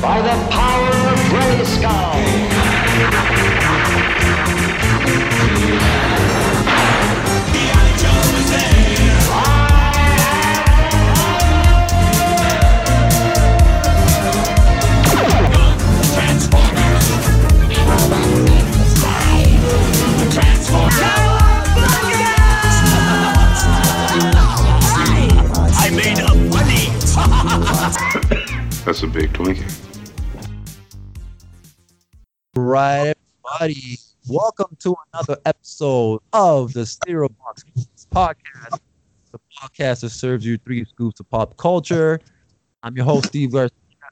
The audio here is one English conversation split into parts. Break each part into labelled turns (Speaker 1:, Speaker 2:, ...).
Speaker 1: by the power of Grayskull.
Speaker 2: I made a money.
Speaker 3: That's a big Twinkie.
Speaker 4: Right, everybody. Welcome to another episode of the Stereo Box Podcast. The podcast that serves you three scoops of pop culture. I'm your host, Steve Garcia,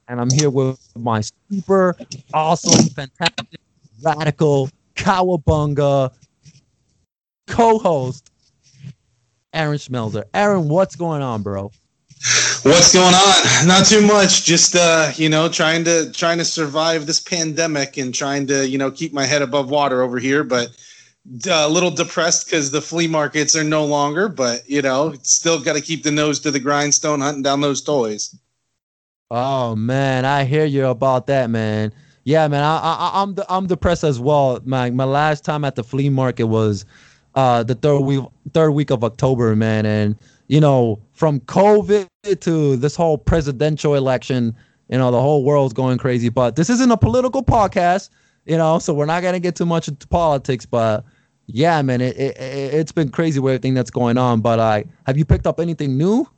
Speaker 4: and I'm here with my super awesome, fantastic, radical, cowabunga co-host, Aaron Schmelzer. Aaron, what's going on, bro?
Speaker 5: What's going on? Not too much. Just uh, you know, trying to trying to survive this pandemic and trying to you know keep my head above water over here. But a little depressed because the flea markets are no longer. But you know, still got to keep the nose to the grindstone, hunting down those toys.
Speaker 4: Oh man, I hear you about that, man. Yeah, man, I, I I'm I'm depressed as well. My my last time at the flea market was uh the third week third week of October, man, and you know from COVID to this whole presidential election, you know the whole world's going crazy. But this isn't a political podcast, you know, so we're not gonna get too much into politics. But yeah, man, it, it it- it's been crazy with everything that's going on. But I have you picked up anything new?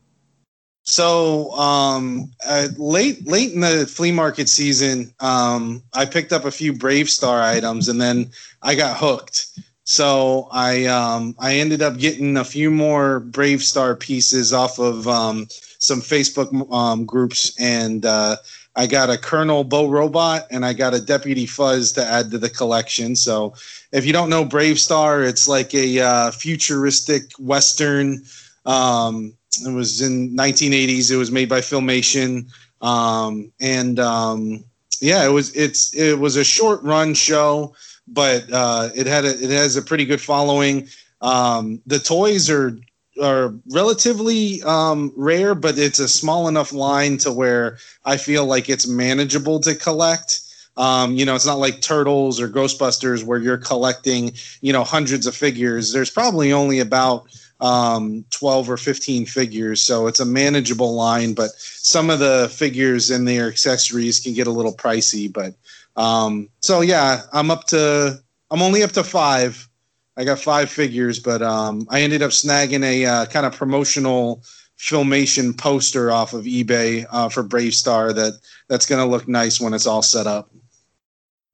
Speaker 5: So um, uh, late late in the flea market season, um, I picked up a few BraveStarr items, and then I got hooked. So I um, I ended up getting a few more BraveStarr pieces off of um, some Facebook um, groups, and uh, I got a Colonel Bo Robot, and I got a Deputy Fuzz to add to the collection. So if you don't know BraveStarr, it's like a uh, futuristic Western. Um, it was in 1980s. It was made by Filmation, um, and um, yeah, it was it's it was a short run show, but uh, it had a, it has a pretty good following. Um, the toys are are relatively um, rare, but it's a small enough line to where I feel like it's manageable to collect. Um, you know, it's not like Turtles or Ghostbusters where you're collecting, you know, hundreds of figures. There's probably only about um, 12 or 15 figures. So it's a manageable line, but some of the figures and their accessories can get a little pricey. But um, so, yeah, I'm up to, I'm only up to five. I got five figures, but um, I ended up snagging a uh, kind of promotional filmation poster off of eBay uh, for BraveStarr that that's going to look nice when it's all set up.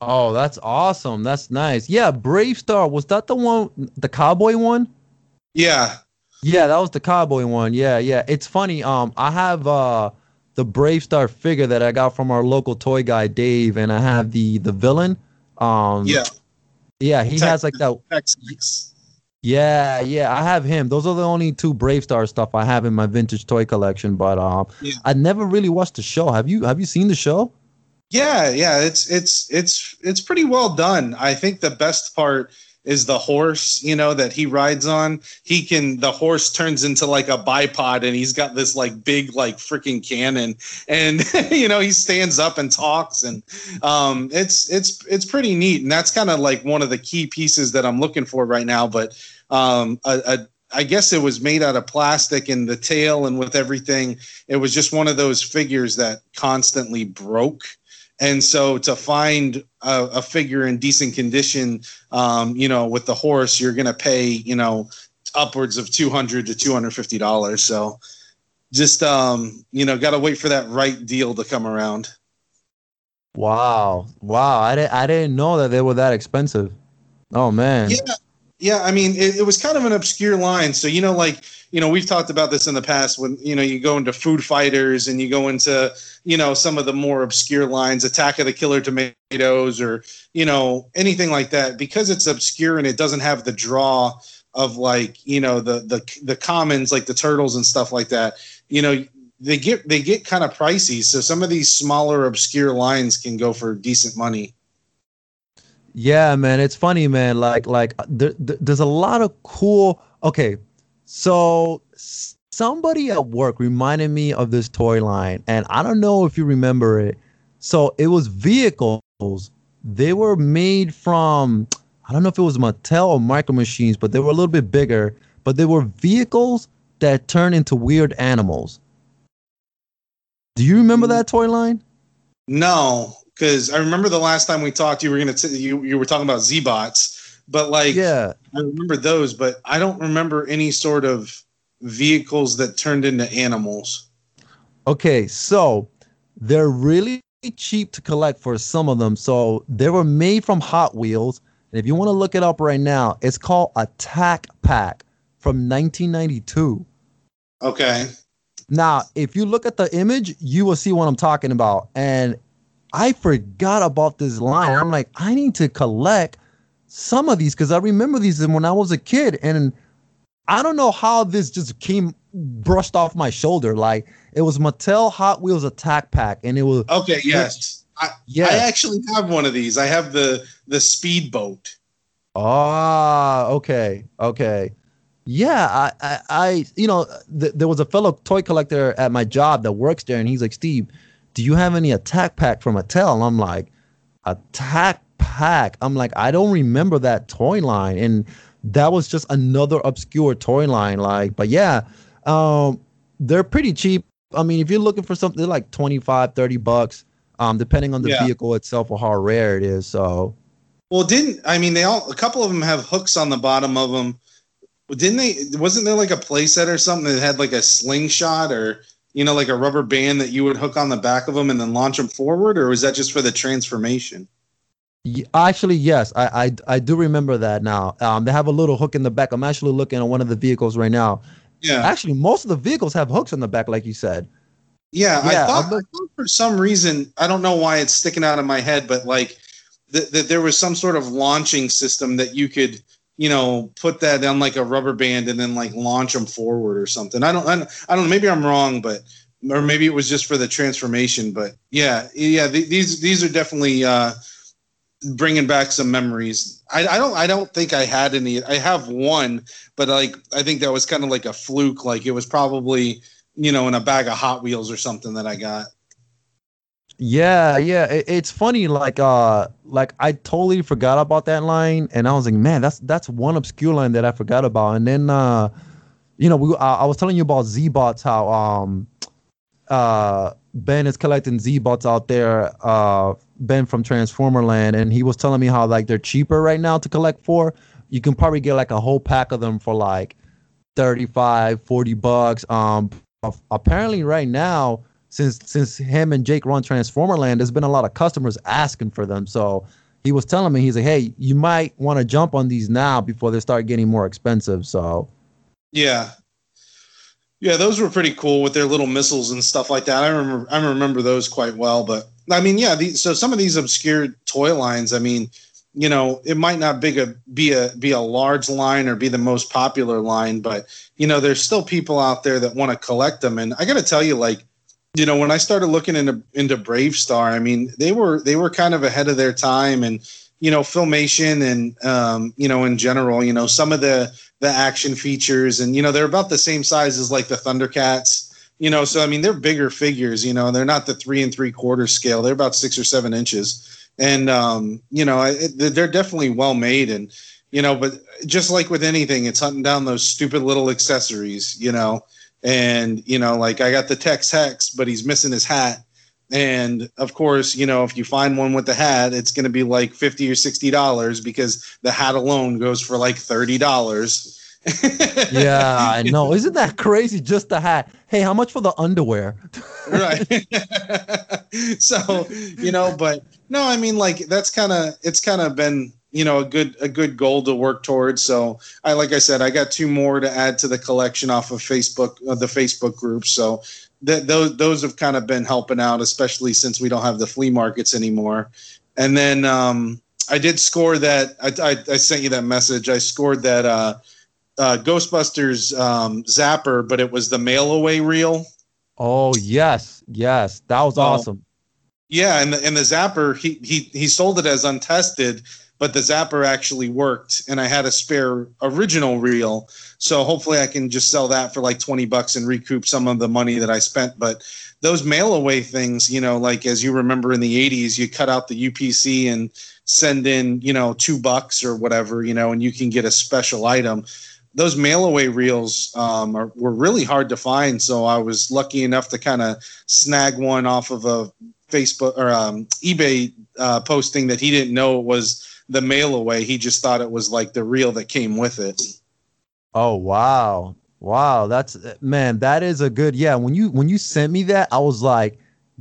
Speaker 4: Oh, that's awesome. That's nice. Yeah, BraveStarr was that the one, the cowboy one?
Speaker 5: Yeah.
Speaker 4: Yeah, that was the cowboy one. Yeah, yeah. It's funny. Um, I have uh the BraveStarr figure that I got from our local toy guy Dave, and I have the the villain. Um,
Speaker 5: Yeah.
Speaker 4: yeah. He has like that.
Speaker 5: Tex Hex.
Speaker 4: Yeah, yeah. I have him. Those are the only two BraveStarr stuff I have in my vintage toy collection. But um,
Speaker 5: Yeah.
Speaker 4: I never really watched the show. Have you? Have you seen the show?
Speaker 5: Yeah, yeah, it's it's it's it's pretty well done. I think the best part is the horse, you know, that he rides on. He can the horse turns into like a bipod and he's got this like big like freaking cannon and you know, he stands up and talks and um it's it's it's pretty neat and that's kind of like one of the key pieces that I'm looking for right now, but um a, a I guess it was made out of plastic and the tail and with everything, it was just one of those figures that constantly broke. And so to find a, a figure in decent condition, um, you know, with the horse, you're going to pay, you know, upwards of 200 to $250. So just, um, you know, got to wait for that right deal to come around.
Speaker 4: Wow, wow. I didn't. I didn't know that they were that expensive. Oh man.
Speaker 5: Yeah. Yeah, I mean, it, it was kind of an obscure line. So, you know, like, you know, we've talked about this in the past when, you know, you go into food fighters and you go into, you know, some of the more obscure lines, Attack of the Killer Tomatoes or, you know, anything like that. Because it's obscure and it doesn't have the draw of like, you know, the the the commons like the turtles and stuff like that, you know, they get they get kind of pricey. So some of these smaller obscure lines can go for decent money.
Speaker 4: Yeah, man, it's funny, man. Like, like uh, there, there- there's a lot of cool. Okay, so somebody at work reminded me of this toy line, and I don't know if you remember it. So it was vehicles. They were made from I don't know if it was Mattel or Micro Machines, but they were a little bit bigger. But they were vehicles that turned into weird animals. Do you remember that toy line?
Speaker 5: No, because I remember the last time we talked, you were gonna t- you you were talking about Z-bots, but like
Speaker 4: Yeah.
Speaker 5: I remember those, but I don't remember any sort of vehicles that turned into animals.
Speaker 4: Okay, so they're really cheap to collect for some of them. So they were made from Hot Wheels. And if you want to look it up right now, it's called Attack Pack from 1992.
Speaker 5: Okay.
Speaker 4: Now, if you look at the image, you will see what I'm talking about. And I forgot about this line. I'm like, I need to collect some of these because I remember these and when I was a kid. And I don't know how this just came brushed off my shoulder. Like it was Mattel Hot Wheels Attack Pack, and it was
Speaker 5: Okay. Yes. I,
Speaker 4: yeah.
Speaker 5: I actually have one of these. I have the the speedboat.
Speaker 4: Ah, okay, okay. Yeah, I, I, I you know, th- there was a fellow toy collector at my job that works there, and he's like, Steve, do you have any attack pack from Mattel? And I'm like, attack pack. I'm like, I don't remember that toy line, and that was just another obscure toy line. Like, but yeah, um, they're pretty cheap. I mean, if you're looking for something like 25, 30 bucks, um, depending on the
Speaker 5: Yeah.
Speaker 4: vehicle itself or how rare it is. So.
Speaker 5: Well, didn't I mean they all? A couple of them have hooks on the bottom of them. Didn't they? Wasn't there like a playset or something that had like a slingshot or you know like a rubber band that you would hook on the back of them and then launch them forward, or was that just for the transformation?
Speaker 4: Actually, yes, I, I I do remember that now. Um, they have a little hook in the back. I'm actually looking at one of the vehicles right now.
Speaker 5: Yeah,
Speaker 4: Actually, most of the vehicles have hooks in the back, like you said.
Speaker 5: yeah. I
Speaker 4: Yeah,
Speaker 5: thought,
Speaker 4: I'm
Speaker 5: I thought for some reason I don't know why it's sticking out of my head, but like that that there was some sort of launching system that you could you know put that on like a rubber band and then like launch them forward or something. I don't I don't, I don't know. Maybe I'm wrong, but or maybe it was just for the transformation. But yeah, yeah. th- These these are definitely uh, bringing back some memories. I, I don't I don't think I had any. I have one, but like I think that was kind of like a fluke. Like it was probably you know in a bag of Hot Wheels or something that I got.
Speaker 4: Yeah, yeah. It, it's funny, like uh, like I totally forgot about that line, and I was like, man, that's that's one obscure line that I forgot about. And then uh, you know, we I, I was telling you about Z bots, how um, uh, Ben is collecting Z bots out there. Uh, Ben from Transformer Land, and he was telling me how like they're cheaper right now to collect for. You can probably get like a whole pack of them for like 35, 40 bucks. Um, apparently right now, since since him and Jake run Transformer Land, there's been a lot of customers asking for them. So he was telling me, he's like, hey, you might want to jump on these now before they start getting more expensive. So
Speaker 5: Yeah. Yeah, those were pretty cool with their little missiles and stuff like that. I remember I remember those quite well. But I mean, yeah, so some of these obscure toy lines, I mean, you know, it might not be a be a be a large line or be the most popular line, but you know, there's still people out there that want to collect them. And I got to tell you, like, you know, when I started looking into into BraveStarr, I mean, they were they were kind of ahead of their time, and you know, filmation and um, you know, in general, you know, some of the the action features, and you know, they're about the same size as like the Thundercats. You know, so I mean, they're bigger figures. You know, they're not the three and three quarter scale. They're about six or seven inches, and um, you know, they're definitely well made. And you know, but just like with anything, it's hunting down those stupid little accessories. You know, and you know, like I got the Tex Hex, but he's missing his hat. And of course, you know, if you find one with the hat, it's going to be like fifty or sixty dollars because the hat alone goes for like thirty dollars.
Speaker 4: yeah, I know. Isn't that crazy? Just the hat. Hey, how much for the underwear?
Speaker 5: right. so you know, but no, I mean, like that's kind of it's kind of been you know a good a good goal to work towards. So I like I said, I got two more to add to the collection off of Facebook, uh, the Facebook group. So that those those have kind of been helping out, especially since we don't have the flea markets anymore. And then um, I did score that. I, I, I sent you that message. I scored that uh, uh, Ghostbusters um, Zapper, but it was the mail away reel.
Speaker 4: Oh yes, yes, that was
Speaker 5: Oh.
Speaker 4: awesome.
Speaker 5: Yeah, and the and the Zapper he he he sold it as untested, but the zapper actually worked, and I had a spare original reel. So hopefully, I can just sell that for like twenty bucks and recoup some of the money that I spent. But those mail away things, you know, like as you remember in the '80s, you cut out the UPC and send in, you know, two bucks or whatever, you know, and you can get a special item those mail away reels um, are, were really hard to find. So I was lucky enough to kind of snag one off of a Facebook or um, eBay uh, posting that he didn't know it was the mail away. He just thought it was like the reel that came with it.
Speaker 4: Oh wow, wow, that's man, that is a good yeah. When you when you sent me that, I was like,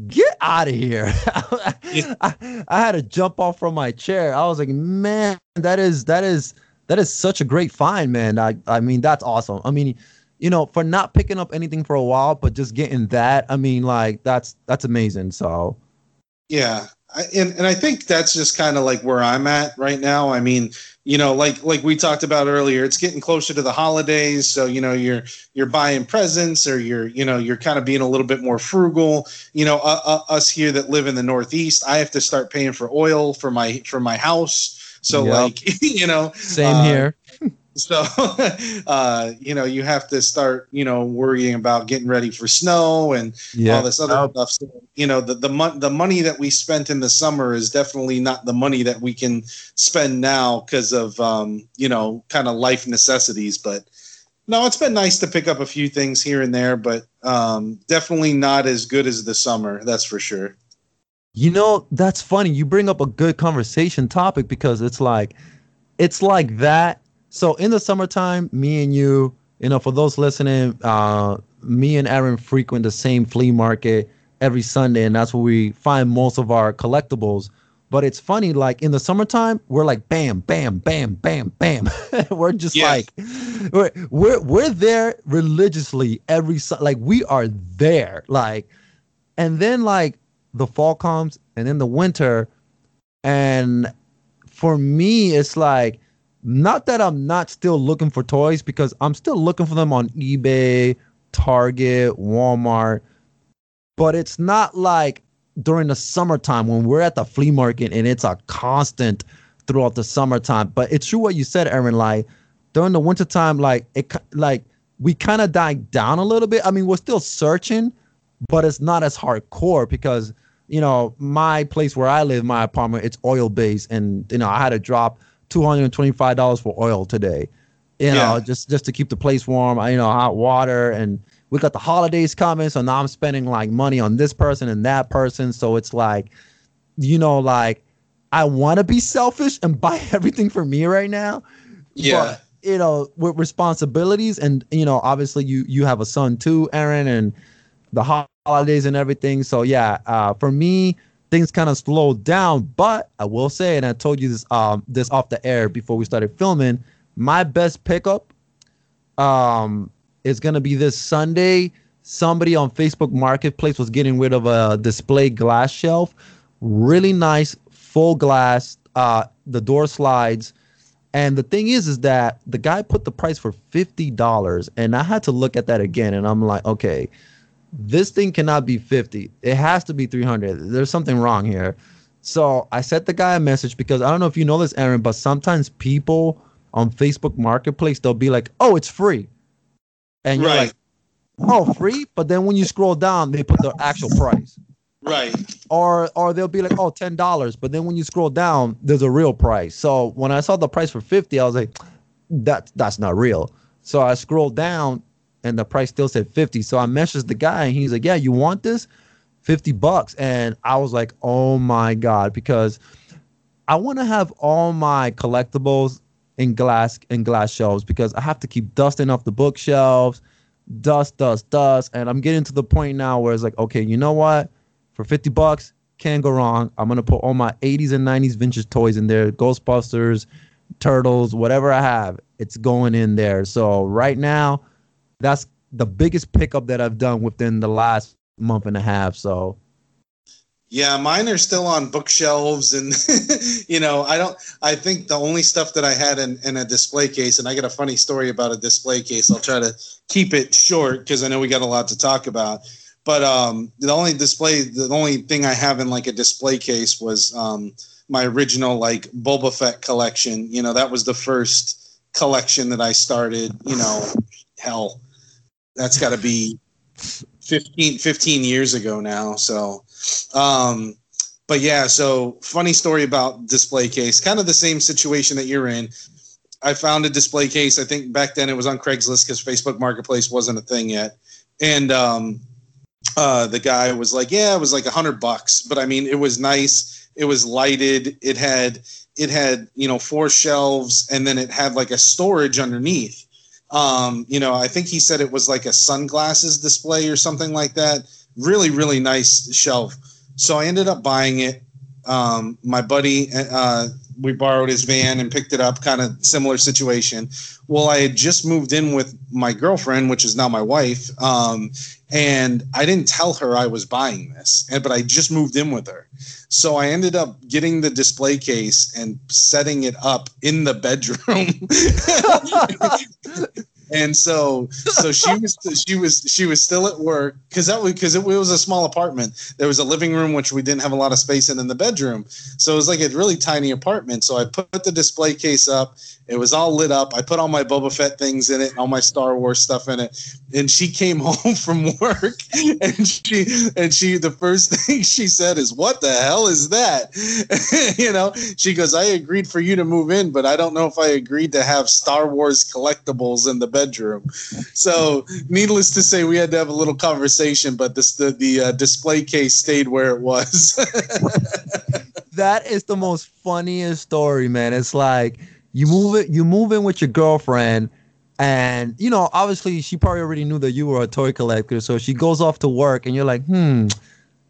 Speaker 4: get out of here. I, I had to jump off from my chair. I was like, man, that is that is that is such a great find, man. I I mean, that's awesome. I mean, you know, for not picking up anything for a while, but just getting that, I mean, like that's that's amazing. So,
Speaker 5: yeah, I, and and I think that's just kind of like where I'm at right now. I mean, you know, like like we talked about earlier, it's getting closer to the holidays, so you know you're you're buying presents or you're you know you're kind of being a little bit more frugal. You know, uh, uh, us here that live in the Northeast, I have to start paying for oil for my for my house so yep. like you know,
Speaker 4: same uh, here.
Speaker 5: so uh, you know, you have to start you know worrying about getting ready for snow and all this other oh. stuff. So, you know, the the, mo- the money that we spent in the summer is definitely not the money that we can spend now because of um, you know kind of life necessities, but. No, it's been nice to pick up a few things here and there, but um, definitely not as good as the summer. That's for sure.
Speaker 4: You know, that's funny. You bring up a good conversation topic because it's like, it's like that. So in the summertime, me and you, you know, for those listening, uh, me and Aaron frequent the same flea market every Sunday, and that's where we find most of our collectibles. But it's funny, like in the summertime, we're like bam, bam, bam, bam, bam. we're just like we're, we're we're there religiously every like we are there, like, and then like the fall comes and then the winter. And for me it's like not that i'm not still looking for toys because i'm still looking for them on ebay target walmart. But it's not like during the summertime when we're at the flea market and it's a constant throughout the summertime. But it's true what you said aaron like during the wintertime like it like we kind of died down a little bit. I mean we're still searching but it's not as hardcore because you know, my place where I live, my apartment, it's oil based, and you know, I had to drop two hundred and twenty five dollars for oil today. You know, just just to keep the place warm. You know, hot water, and we got the holidays coming, so now I'm spending like money on this person and that person. So it's like, you know, like I want to be selfish and buy everything for me right now.
Speaker 5: Yeah. But,
Speaker 4: you know, with responsibilities, and you know, obviously you you have a son too, Aaron, and the holidays and everything. So yeah, uh, for me, things kind of slowed down. But I will say, and I told you this um this off the air before we started filming, my best pickup um is gonna be this Sunday. Somebody on Facebook Marketplace was getting rid of a display glass shelf, really nice full glass. Uh, the door slides. And the thing is, is that the guy put the price for fifty dollars, and I had to look at that again, and I'm like, okay, this thing cannot be 50. It has to be 300. There's something wrong here. So I sent the guy a message because I don't know if you know this, Aaron, but sometimes people on Facebook Marketplace, they'll be like, oh, it's free. And you're right. like, oh, free? But then when you scroll down, they put the actual price.
Speaker 5: Right.
Speaker 4: Or or they'll be like, oh, $10. But then when you scroll down, there's a real price. So when I saw the price for 50, I was like, that that's not real. So I scrolled down and the price still said 50. So I messaged the guy and he's like, Yeah, you want this? 50 bucks. And I was like, Oh my God, because I want to have all my collectibles in glass in glass shelves because I have to keep dusting off the bookshelves, dust, dust, dust. And I'm getting to the point now where it's like, okay, you know what? For 50 bucks, can't go wrong. I'm gonna put all my 80s and 90s vintage toys in there, Ghostbusters, Turtles, whatever I have, it's going in there. So right now, that's the biggest pickup that I've done within the last month and a half. So
Speaker 5: yeah, mine are still on bookshelves, and you know, I don't. I think the only stuff that I had in, in a display case, and I got a funny story about a display case. I'll try to keep it short because I know we got a lot to talk about. But um, the only display, the only thing I have in like a display case was um, my original like Boba Fett collection. You know, that was the first collection that I started. You know, hell, that's got to be 15, 15 years ago now. So, um, but yeah, so funny story about display case, kind of the same situation that you're in. I found a display case. I think back then it was on Craigslist because Facebook Marketplace wasn't a thing yet, and um, uh, the guy was like, "Yeah, it was like a hundred bucks," but I mean, it was nice. It was lighted. It had it had you know four shelves, and then it had like a storage underneath. Um, you know, I think he said it was like a sunglasses display or something like that. Really, really nice shelf. So I ended up buying it. Um, my buddy uh, we borrowed his van and picked it up, kind of similar situation. Well, I had just moved in with my girlfriend, which is now my wife, um, and I didn't tell her I was buying this, but I just moved in with her. So I ended up getting the display case and setting it up in the bedroom. and so so she was she was she was still at work because that was because it, it, was a small apartment. There was a living room which we didn't have a lot of space in in the bedroom. So it was like a really tiny apartment. So i put the display case up. It was all lit up. I put all my boba fett things in it all my star wars stuff in it. And she came home from work and she and she the first thing she said is what the hell is that? You know she goes i agreed for you to move in but i don't know if i agreed to have star wars collectibles in the bedroom. So, needless to say, we had to have a little conversation, but this, the the uh, display case stayed where it was.
Speaker 4: that is the most funniest story, man. It's like you move it, you move in with your girlfriend, and you know, obviously, she probably already knew that you were a toy collector. So she goes off to work, and you're like, hmm,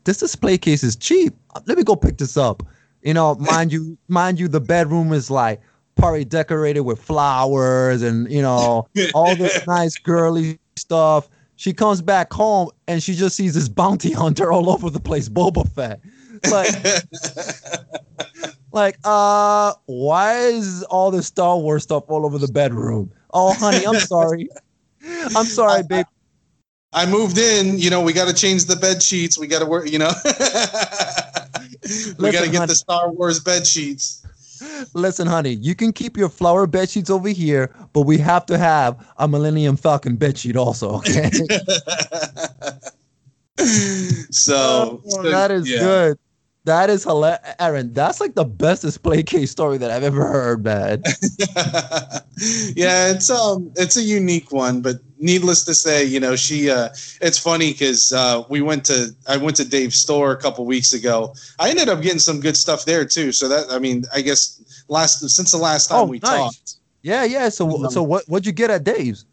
Speaker 4: this display case is cheap. Let me go pick this up. You know, mind you, mind you, the bedroom is like party decorated with flowers and you know all this nice girly stuff. She comes back home and she just sees this bounty hunter all over the place, Boba Fett. Like, like, uh, why is all this Star Wars stuff all over the bedroom? Oh, honey, I'm sorry. I'm sorry, babe.
Speaker 5: I moved in. You know, we got to change the bed sheets. We got to work. You know, we got to get honey. the Star Wars bed sheets.
Speaker 4: Listen, honey, you can keep your flower bed sheets over here, but we have to have a Millennium Falcon bed sheet also, okay?
Speaker 5: so,
Speaker 4: oh, that is yeah. good. That is hilarious, Aaron. That's like the best display case story that I've ever heard, man.
Speaker 5: yeah, it's um, it's a unique one, but needless to say, you know, she. Uh, it's funny because uh, we went to I went to Dave's store a couple weeks ago. I ended up getting some good stuff there too. So that I mean, I guess last since the last time oh, we nice. talked.
Speaker 4: Yeah, yeah. So so what what'd you get at Dave's?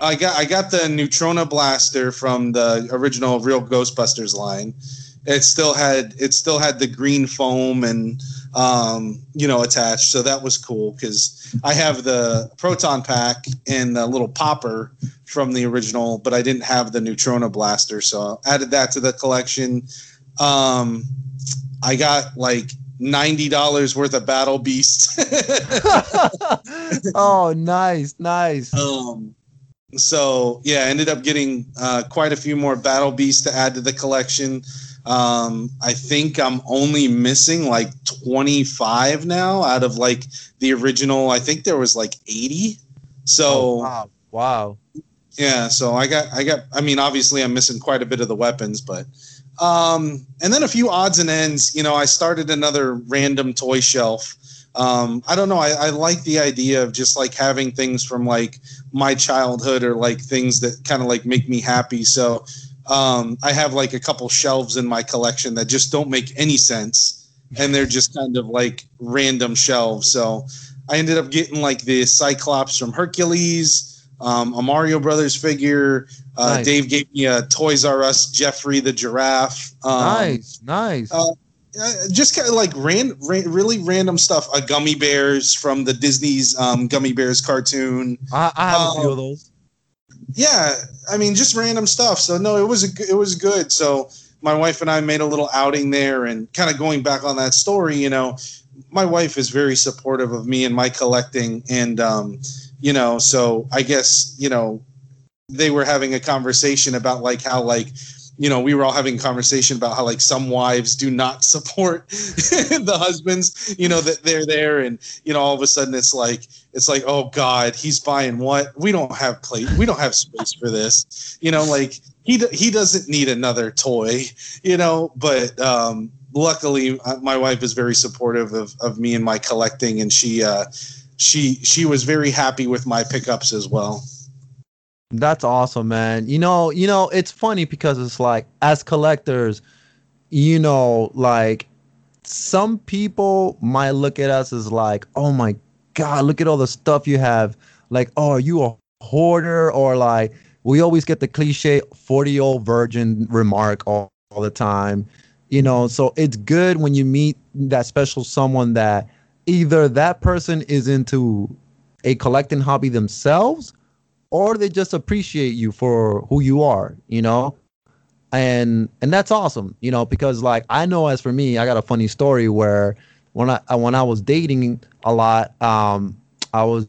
Speaker 5: I got I got the Neutrona blaster from the original Real Ghostbusters line it still had it still had the green foam and um, you know attached. So that was cool because i have the proton pack and the little popper from the original but i didn't have the neutrona blaster. So I added that to the collection. Um, i got like $90 worth of battle beast.
Speaker 4: Oh nice nice.
Speaker 5: Um, so yeah I ended up getting uh, quite a few more battle beasts to add to the collection um, I think I'm only missing like 25 now out of like the original. I think there was like 80. So oh,
Speaker 4: wow. wow.
Speaker 5: Yeah, so I got I got I mean obviously I'm missing quite a bit of the weapons, but um and then a few odds and ends, you know, I started another random toy shelf. Um, I don't know. I, I like the idea of just like having things from like my childhood or like things that kind of like make me happy. So um, I have like a couple shelves in my collection that just don't make any sense, and they're just kind of like random shelves. So I ended up getting like the Cyclops from Hercules, um, a Mario Brothers figure. Uh, nice. Dave gave me a Toys R Us Geoffrey the giraffe.
Speaker 4: Um, nice, nice. Uh,
Speaker 5: just kind of like ran, ran, really random stuff. Uh, gummy bears from the Disney's um, Gummy Bears cartoon.
Speaker 4: I, I have a few of um, those
Speaker 5: yeah, I mean, just random stuff. So no, it was a, it was good. So my wife and I made a little outing there, and kind of going back on that story, you know, my wife is very supportive of me and my collecting, and um, you know, so I guess you know, they were having a conversation about like how like you know, we were all having conversation about how like some wives do not support the husbands, you know, that they're there, and you know, all of a sudden it's like it's like, oh God, he's buying what? We don't have plate, we don't have space for this, you know, like he he doesn't need another toy, you know, but um, luckily uh, my wife is very supportive of of me and my collecting, and she uh, she she was very happy with my pickups as well.
Speaker 4: That's awesome, man. You know, you know, it's funny because it's like as collectors, you know, like some people might look at us as like, oh my god, look at all the stuff you have. Like, oh, are you a hoarder? Or like, we always get the cliche 40 year old virgin remark all, all the time. You know, so it's good when you meet that special someone that either that person is into a collecting hobby themselves or they just appreciate you for who you are, you know? And and that's awesome, you know, because like I know as for me, I got a funny story where when I when I was dating a lot, um, I was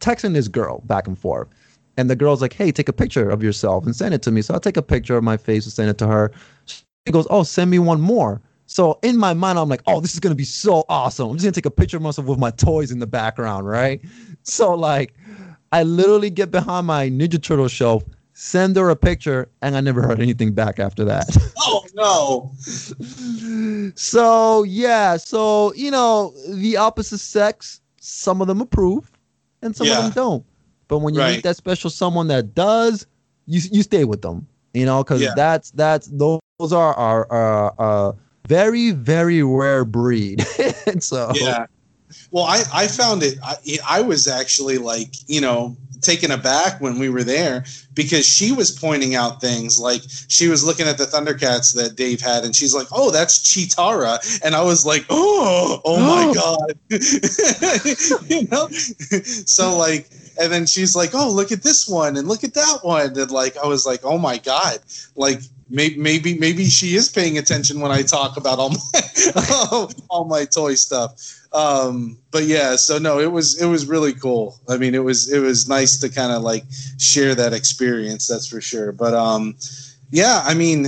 Speaker 4: texting this girl back and forth. And the girl's like, "Hey, take a picture of yourself and send it to me." So I take a picture of my face and send it to her. She goes, "Oh, send me one more." So in my mind, I'm like, "Oh, this is gonna be so awesome! I'm just gonna take a picture of myself with my toys in the background, right?" So like, I literally get behind my Ninja Turtle shelf, send her a picture, and I never heard anything back after that.
Speaker 5: Oh no.
Speaker 4: so yeah, so you know, the opposite sex, some of them approve and some
Speaker 5: Yeah.
Speaker 4: of them don't. But when you
Speaker 5: Right.
Speaker 4: meet that special someone that does, you you stay with them. You know, because
Speaker 5: Yeah.
Speaker 4: that's that's those are our uh, uh very very rare breed. and so
Speaker 5: Yeah. Well, I, I found it. I, I was actually like, you know, taken aback when we were there because she was pointing out things like she was looking at the Thundercats that Dave had and she's like, oh, that's Cheetara. And I was like, oh, oh my oh. God. you know? so, like, and then she's like, oh, look at this one and look at that one. And like, I was like, oh my God. Like, maybe, maybe, maybe she is paying attention when I talk about all my, all my toy stuff um but yeah so no it was it was really cool. I mean it was it was nice to kind of like share that experience that's for sure. But um yeah i mean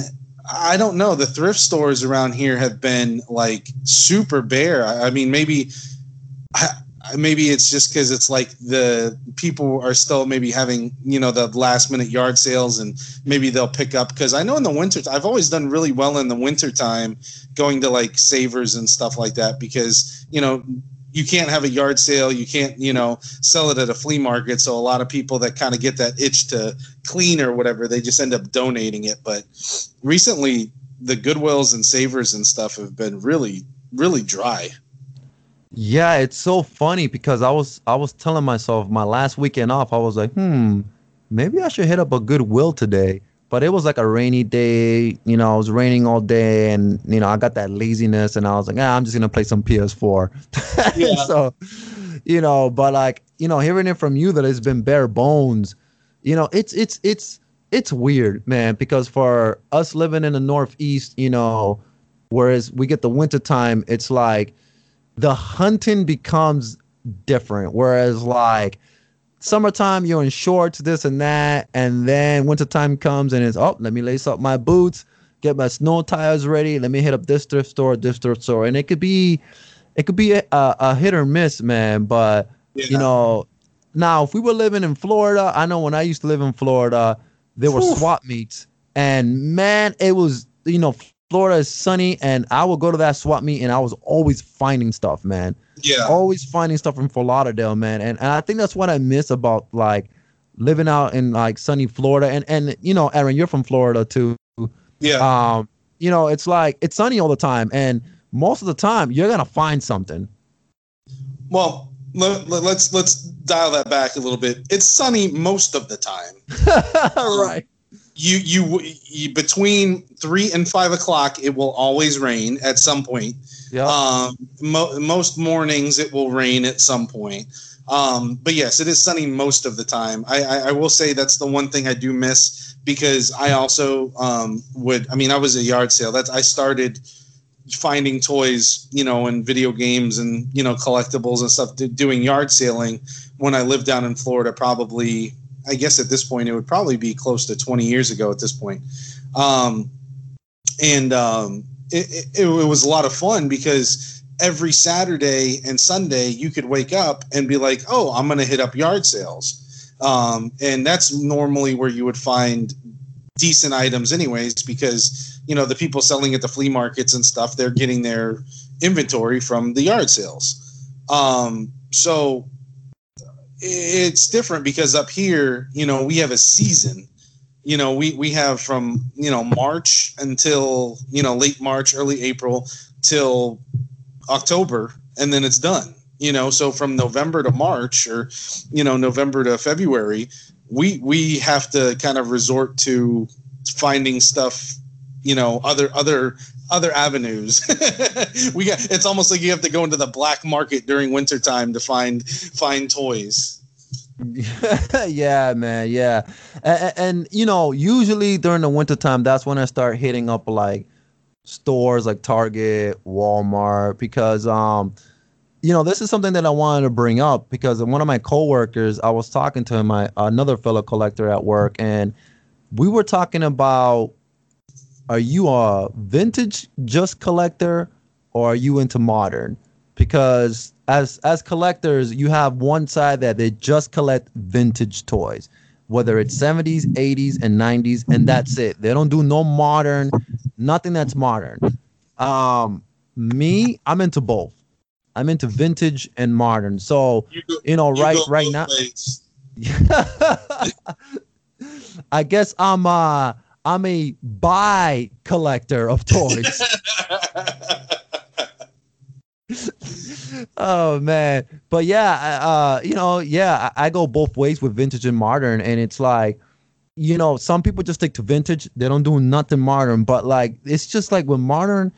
Speaker 5: i don't know. The thrift stores around here have been like super bare. I, I mean maybe I, maybe it's just because it's like the people are still maybe having you know the last minute yard sales and maybe they'll pick up. Because i know in the winter i've always done really well in the winter time going to like savers and stuff like that because you know you can't have a yard sale. You can't you know sell it at a flea market. So a lot of people that kind of get that itch to clean or whatever they just end up donating it. But recently the goodwills and savers and stuff have been really really dry
Speaker 4: Yeah, it's so funny because I was I was telling myself my last weekend off, I was like, hmm, maybe I should hit up a Goodwill today. But it was like a rainy day, you know, it was raining all day and you know, I got that laziness and I was like, ah, I'm just gonna play some PS4.
Speaker 5: Yeah.
Speaker 4: so you know, but like, you know, hearing it from you that it's been bare bones, you know, it's it's it's it's weird, man, because for us living in the northeast, you know, whereas we get the winter time, it's like the hunting becomes different. Whereas like summertime, you're in shorts, this and that, and then wintertime comes and it's oh, let me lace up my boots, get my snow tires ready, let me hit up this thrift store, this thrift store, and it could be, it could be a, a, hit or miss, man. But you know, now if we were living in Florida, I know when I used to live in Florida, there were swap meets, and man, it was you know. Florida is sunny, and I would go to that swap meet, and I was always finding stuff, man
Speaker 5: yeah
Speaker 4: always finding stuff from Fort Lauderdale, man. And, and I think that's what I miss about like living out in like sunny Florida. And and you know, Aaron, you're from Florida too.
Speaker 5: yeah
Speaker 4: Um, you know, it's like it's sunny all the time, and most of the time you're gonna find something.
Speaker 5: Well, let, let, let's let's dial that back a little bit. It's sunny most of the time.
Speaker 4: right.
Speaker 5: You, you you between three and five o'clock, it will always rain at some point.
Speaker 4: Yeah.
Speaker 5: Um, mo- most mornings it will rain at some point. Um, but yes, it is sunny most of the time. I, I, I will say that's the one thing I do miss because I also um, would. I mean, I was a yard sale. That's I started finding toys, you know, and video games and you know collectibles and stuff, do, doing yard sailing when I lived down in Florida. Probably, I guess at this point it would probably be close to 20 years ago. At this point, Um, and um, it, it, it was a lot of fun because every Saturday and Sunday you could wake up and be like, oh, I'm going to hit up yard sales. Um, and that's normally where you would find decent items, anyways, because you know the people selling at the flea markets and stuff, they're getting their inventory from the yard sales. Um, so it's different because up here, you know, we have a season. You know, we we have from you know March until you know late March, early April till October, and then it's done. You know, so from November to March, or you know November to February, we we have to kind of resort to finding stuff. You know, other other other avenues. we got it's almost like you have to go into the black market during wintertime to find find toys.
Speaker 4: yeah, man, yeah. And, and, you know, usually during the wintertime, that's when I start hitting up like stores like Target, Walmart, because um, you know, this is something that I wanted to bring up because one of my coworkers, I was talking to my another fellow collector at work, and we were talking about are you a vintage just collector or are you into modern? Because as as collectors, you have one side that they just collect vintage toys, whether it's 70s, 80s, and 90s, and that's it. They don't do no modern, nothing that's modern. Um, me, I'm into both. I'm into vintage and modern. So you, go, you know, you right right now. I guess I'm uh I'm a buy collector of toys. oh man, but yeah, uh, you know, yeah, I, I go both ways with vintage and modern, and it's like, you know, some people just stick to vintage; they don't do nothing modern. But like, it's just like with modern,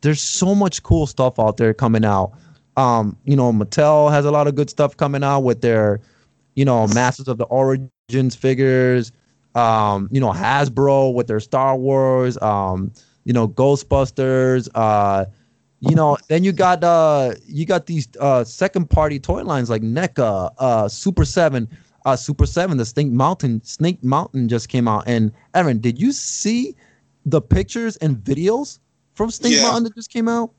Speaker 4: there's so much cool stuff out there coming out. Um, you know, Mattel has a lot of good stuff coming out with their, you know, Masters of the Origins figures um, you know, Hasbro with their Star Wars, um, you know, Ghostbusters, uh, you know, then you got uh you got these uh second party toy lines like NECA, uh Super 7, uh Super 7, the Snake Mountain, Snake Mountain just came out. And Aaron, did you see the pictures and videos from Snake yeah. Mountain that just came out?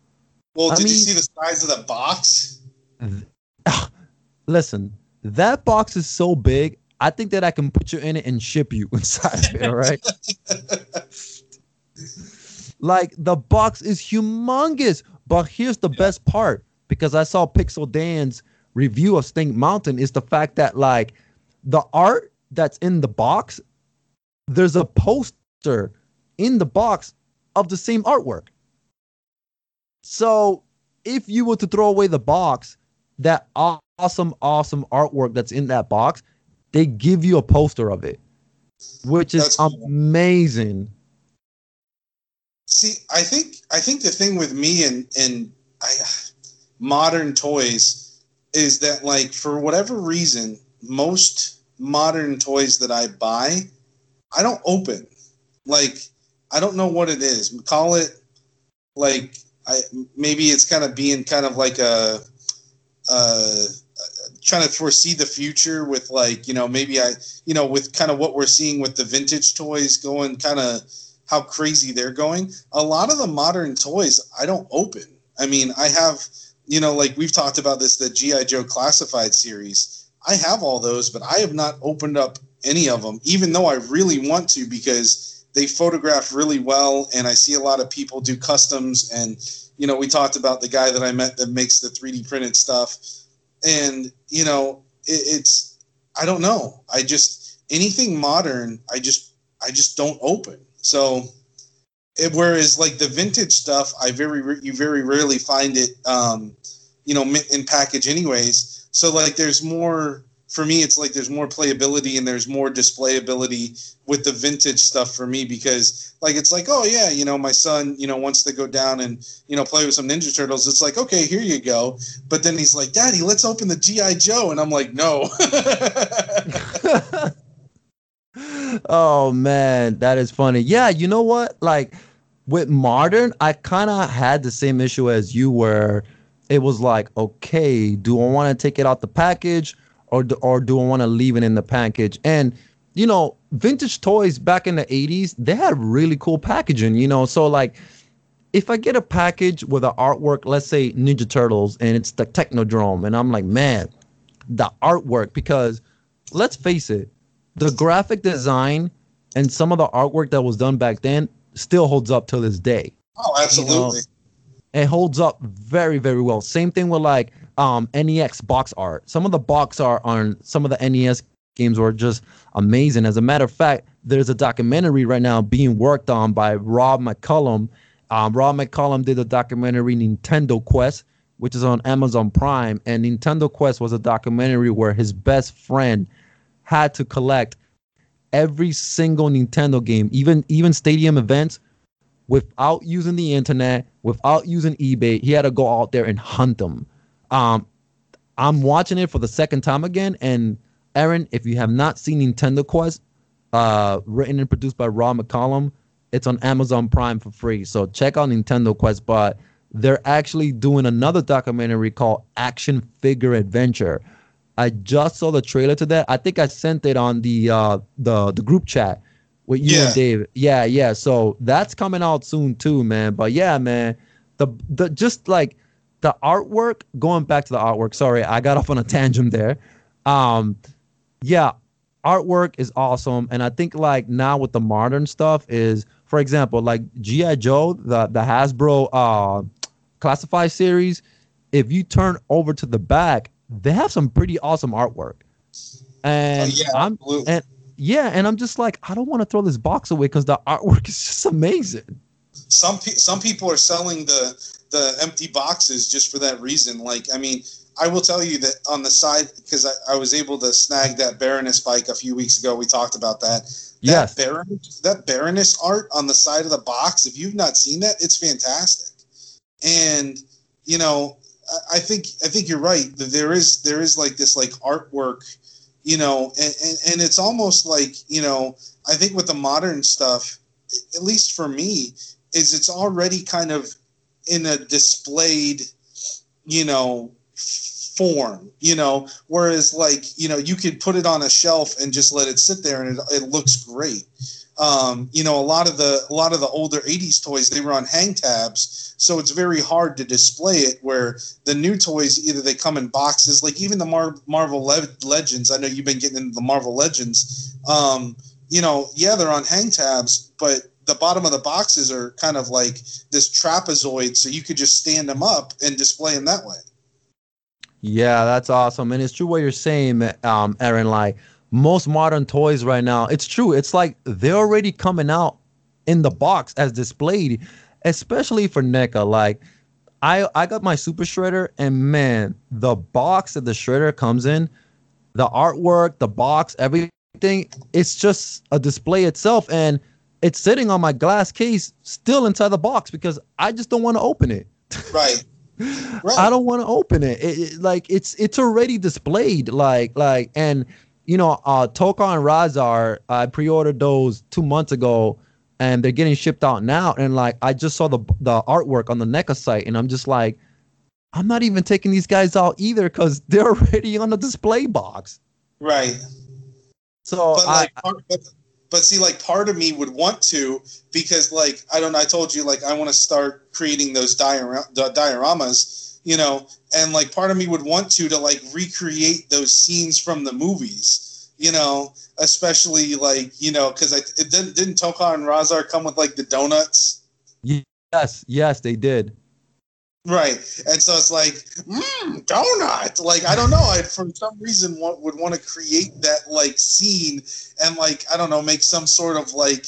Speaker 5: Well, I did mean, you see the size of the box?
Speaker 4: Listen, that box is so big. I think that I can put you in it and ship you inside of it. All right. like the box is humongous. But here's the yeah. best part because I saw Pixel Dan's review of Snake Mountain is the fact that like the art that's in the box, there's a poster in the box of the same artwork. So if you were to throw away the box, that awesome, awesome artwork that's in that box they give you a poster of it, which is amazing.
Speaker 5: See, I think I think the thing with me and and I, modern toys is that like for whatever reason, most modern toys that I buy, I don't open. Like I don't know what it is. Call it like I maybe it's kind of being kind of like a, a trying to foresee the future with like you know maybe I you know with kind of what we're seeing with the vintage toys going kind of how crazy they're going. A lot of the modern toys I don't open. I mean I have you know like we've talked about this the GI Joe classified series. I have all those, but I have not opened up any of them, even though I really want to because they photograph really well, and I see a lot of people do customs. And you know, we talked about the guy that I met that makes the 3D printed stuff and you know it, it's i don't know. I just anything modern i just i just don't open. So it, whereas like the vintage stuff i very you very rarely find it um you know in package anyways. So like there's more for me it's like there's more playability and there's more displayability with the vintage stuff for me because like it's like oh yeah you know my son you know wants to go down and you know play with some ninja turtles. It's like okay here you go. But then he's like daddy let's open the gi joe. And i'm like no.
Speaker 4: Oh man that is funny. Yeah you know what? Like with modern i kind of had the same issue as you where it was like okay do i want to take it out the package or do, or do I want to leave it in the package? And you know, vintage toys back in the 80s, they had really cool packaging, you know. So like if I get a package with an artwork, let's say Ninja Turtles, and it's the Technodrome, and I'm like, man, the artwork, because let's face it, the graphic design and some of the artwork that was done back then still holds up to this day.
Speaker 5: Oh, absolutely.
Speaker 4: You know, it holds up very, very well. Same thing with like um NES box art. Some of the box art on some of the NES games were just amazing. As a matter of fact, there's a documentary right now being worked on by Rob McCallum. Um, Rob McCallum did a documentary Nintendo Quest, which is on Amazon Prime, and Nintendo Quest was a documentary where his best friend had to collect every single Nintendo game, even even stadium events, without using the internet, without using eBay. He had to go out there and hunt them. Um, I'm watching it for the second time again, and Aaron, if you have not seen Nintendo Quest, uh, written and produced by Rob McCallum, it's on Amazon Prime for free. So check out Nintendo Quest. But they're actually doing another documentary called Action Figure Adventure. I just saw the trailer to that. I think I sent it on the uh, the the group chat with you
Speaker 5: Yeah.
Speaker 4: and Dave. Yeah, yeah. So that's coming out soon too, man. But yeah, man, the the just like the artwork. Going back to the artwork. Sorry, I got off on a tangent there. Um, yeah, artwork is awesome, and I think like now with the modern stuff is, for example, like GI Joe, the the Hasbro uh classified series. If you turn over to the back, they have some pretty awesome artwork. And
Speaker 5: Oh, yeah,
Speaker 4: I'm
Speaker 5: absolutely.
Speaker 4: and yeah, and I'm just like, I don't want to throw this box away because the artwork is just amazing.
Speaker 5: some pe- some people are selling the the empty boxes just for that reason. Like, I mean, I will tell you that on the side because I, I was able to snag that Baroness bike a few weeks ago. We talked about that.
Speaker 4: Yes.
Speaker 5: That Baron that Baroness art on the side of the box. If you've not seen that, it's fantastic. And you know, I, I think I think you're right. that There is there is like this like artwork, you know, and, and and it's almost like you know. I think with the modern stuff, at least for me, is it's already kind of in a displayed, you know, form, you know, whereas like, you know, you could put it on a shelf and just let it sit there and it, it looks great. Um, you know, a lot of the a lot of the older 80s toys they were on hang tabs, so it's very hard to display it where the new toys either they come in boxes, like even the Mar- Marvel Le- Legends, I know you've been getting into the Marvel Legends. Um, you know, yeah, they're on hang tabs, but the bottom of the boxes are kind of like this trapezoid, so you could just stand them up and display them that way.
Speaker 4: Yeah, that's awesome. And it's true what you're saying, um, Aaron. Like most modern toys right now, it's true. It's like they're already coming out in the box as displayed, especially for NECA. Like I I got my Super Shredder, and man, the box that the shredder comes in, the artwork, the box, everything, it's just a display itself. And it's sitting on my glass case still inside the box because I just don't want to open it.
Speaker 5: Right. Right.
Speaker 4: I don't want to open it. It, it- Like it's it's already displayed. Like like and you know uh Tokka and Rahzar I pre-ordered those two months ago and they're getting shipped out now. And like I just saw the the artwork on the NECA site and I'm just like I'm not even taking these guys out either because they're already on the display box.
Speaker 5: Right.
Speaker 4: So
Speaker 5: but
Speaker 4: I,
Speaker 5: like part, but, but see like part of me would want to because like i don't i told you like i want to start creating those diora- di- dioramas you know and like part of me would want to to like recreate those scenes from the movies you know especially like you know because i it didn't didn't Tokka and Rahzar come with like the donuts
Speaker 4: yes yes they did.
Speaker 5: Right, and so it's like, mmm, donut. Like I don't know, I for some reason would want to create that like scene and like I don't know, make some sort of like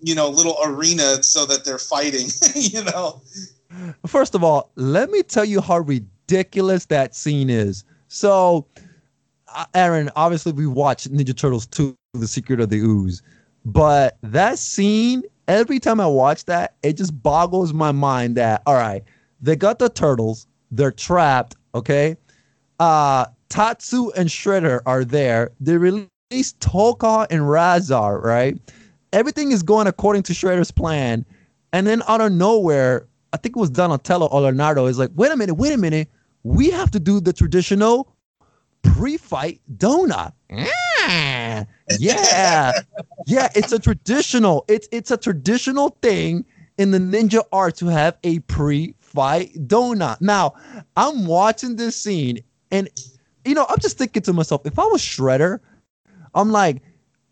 Speaker 5: you know little arena so that they're fighting. you know,
Speaker 4: First of all, let me tell you how ridiculous that scene is. So, uh, Aaron, obviously we watched Ninja Turtles 2, The Secret of the Ooze, but that scene, every time I watch that, it just boggles my mind that, all right, they got the turtles, they're trapped, okay? Uh, Tatsu and Shredder are there. They release Tokka and Rahzar, right? Everything is going according to Shredder's plan. And then out of nowhere, I think it was Donatello or Leonardo is like, wait a minute, wait a minute. We have to do the traditional pre-fight donut. yeah, yeah, yeah. It's a traditional. It's it's a traditional thing in the ninja art to have a pre-fight donut. Now, I'm watching this scene, and you know, I'm just thinking to myself, if I was Shredder, I'm like,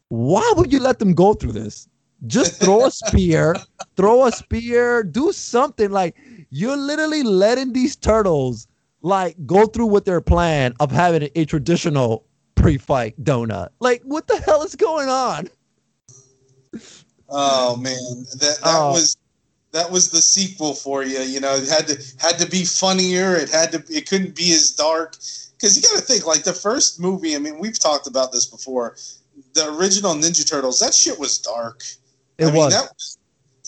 Speaker 4: why would you let them go through this? Just throw a spear, throw a spear, do something. Like you're literally letting these turtles like go through with their plan of having a traditional pre-fight donut. Like, what the hell is going on?
Speaker 5: Oh man, that that
Speaker 4: Oh.
Speaker 5: was that was the sequel for you. You know, it had to had to be funnier. It had to. It couldn't be as dark because you got to think like the first movie. I mean, we've talked about this before. The original Ninja Turtles. That shit was dark.
Speaker 4: It
Speaker 5: I mean,
Speaker 4: was.
Speaker 5: that was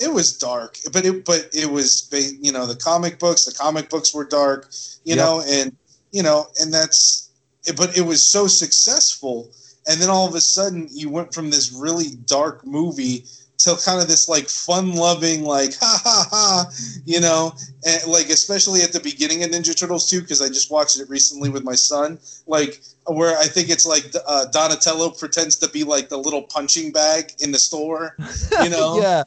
Speaker 5: it was dark, but it but it was you know the comic books. The comic books were dark, you
Speaker 4: Yep.
Speaker 5: know, and you know, and that's but it was so successful, and then all of a sudden you went from this really dark movie to kind of this like fun-loving, like ha ha ha, you know, and like especially at the beginning of Ninja Turtles 2 because I just watched it recently with my son, like where I think it's like uh, Donatello pretends to be like the little punching bag in the store, you know?
Speaker 4: Yeah.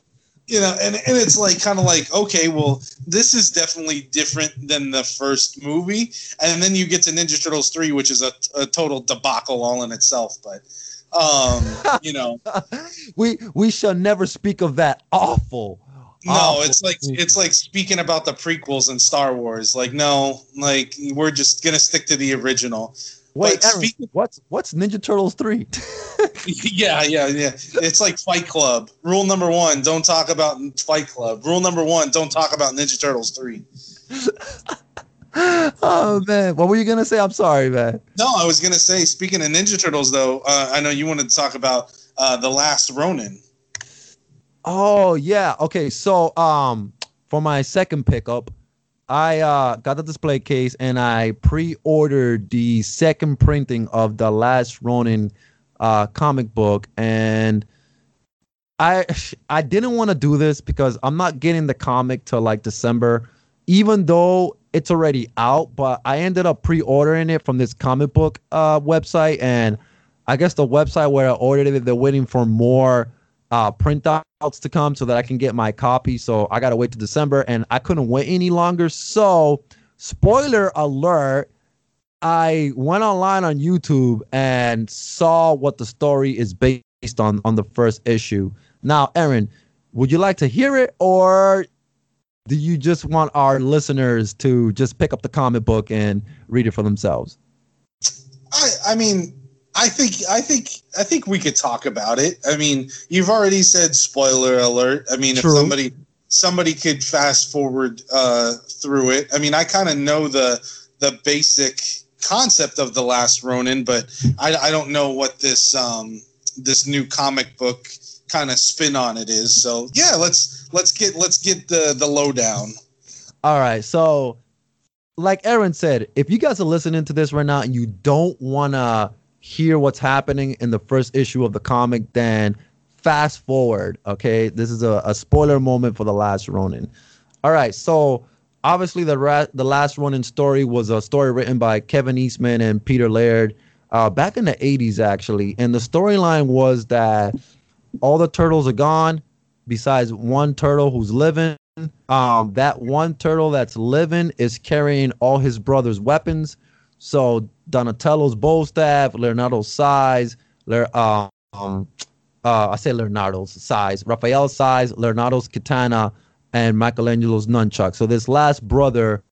Speaker 5: you know and, and it's like kind of like okay well this is definitely different than the first movie. And then you get to ninja turtles 3 which is a, a total debacle all in itself but um you know
Speaker 4: we we shall never speak of that awful.
Speaker 5: no
Speaker 4: awful
Speaker 5: it's like
Speaker 4: movie.
Speaker 5: it's like speaking about the prequels in star wars like no like we're just gonna stick to the original
Speaker 4: Wait, Aaron,
Speaker 5: speaking-
Speaker 4: what's what's Ninja Turtles three?
Speaker 5: yeah yeah yeah it's like fight club rule number one don't talk about fight club rule number one don't talk about ninja turtles 3
Speaker 4: oh man, what were you gonna say? I'm sorry, man.
Speaker 5: No, I was gonna say. Speaking of Ninja Turtles, though, uh, I know you wanted to talk about uh, the Last Ronin.
Speaker 4: Oh yeah. Okay. So um for my second pickup, I uh got the display case and I pre-ordered the second printing of the last Ronin uh comic book and I I didn't want to do this because I'm not getting the comic till like December, even though it's already out. But I ended up pre-ordering it from this comic book uh, website, and I guess the website where I ordered it, they're waiting for more uh, printouts to come so that I can get my copy. So I gotta wait to December, and I couldn't wait any longer. So, spoiler alert. I went online on YouTube and saw what the story is based on on the first issue. Now, Aaron, would you like to hear it or do you just want our listeners to just pick up the comic book and read it for themselves?
Speaker 5: I, I mean, I think, I think, I think we could talk about it. I mean, you've already said spoiler alert. I mean,
Speaker 4: True.
Speaker 5: if somebody somebody could fast forward uh, through it. I mean, I kind of know the the basic concept of the Last Ronin, but I, I don't know what this um, this new comic book kind of spin on it is. So yeah, let's let's get let's get the the lowdown.
Speaker 4: All right. So, like Aaron said, if you guys are listening to this right now and you don't want to hear what's happening in the first issue of the comic, then fast forward. Okay. This is a, a spoiler moment for The Last Ronin. All right. So, obviously, the, ra- the Last Ronin story was a story written by Kevin Eastman and Peter Laird uh, back in the 80s, actually. And the storyline was that all the turtles are gone besides one turtle who's living. Um that one turtle that's living is carrying all his brother's weapons. So donatello's bo staff leonardo's sais Le- um uh i say leonardo's sais raphael's sais leonardo's katana and michelangelo's nunchuck so this last brother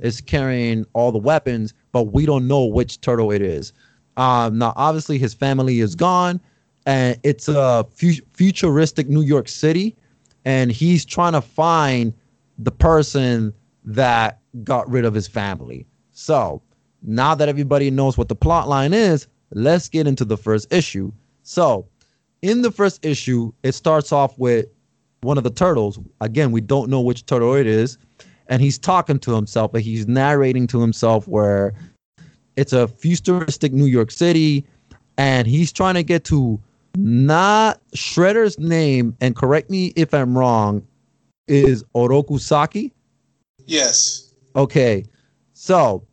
Speaker 4: is carrying all the weapons but we don't know which turtle it is. Um now obviously his family is gone and it's a fu- futuristic new york city and he's trying to find the person that got rid of his family. So now that everybody knows what the plot line is, let's get into the first issue. So in the first issue, it starts off with one of the turtles. Again, we don't know which turtle it is, and he's talking to himself, but he's narrating to himself where it's a futuristic New York City, and he's trying to get to not Shredder's name, and correct me if I'm wrong, is Oroku Saki.
Speaker 5: Yes.
Speaker 4: Okay, so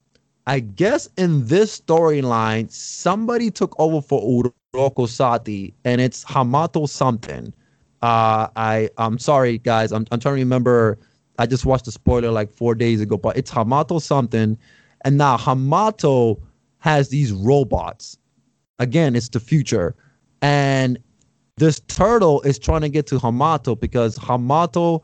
Speaker 4: I guess in this storyline, somebody took over for Hiroko Sati, and it's Hamato something. Uh, I I'm sorry guys, I'm I'm trying to remember. I just watched the spoiler like four days ago, but it's Hamato something, and now Hamato has these robots. Again, it's the future, and this turtle is trying to get to Hamato because Hamato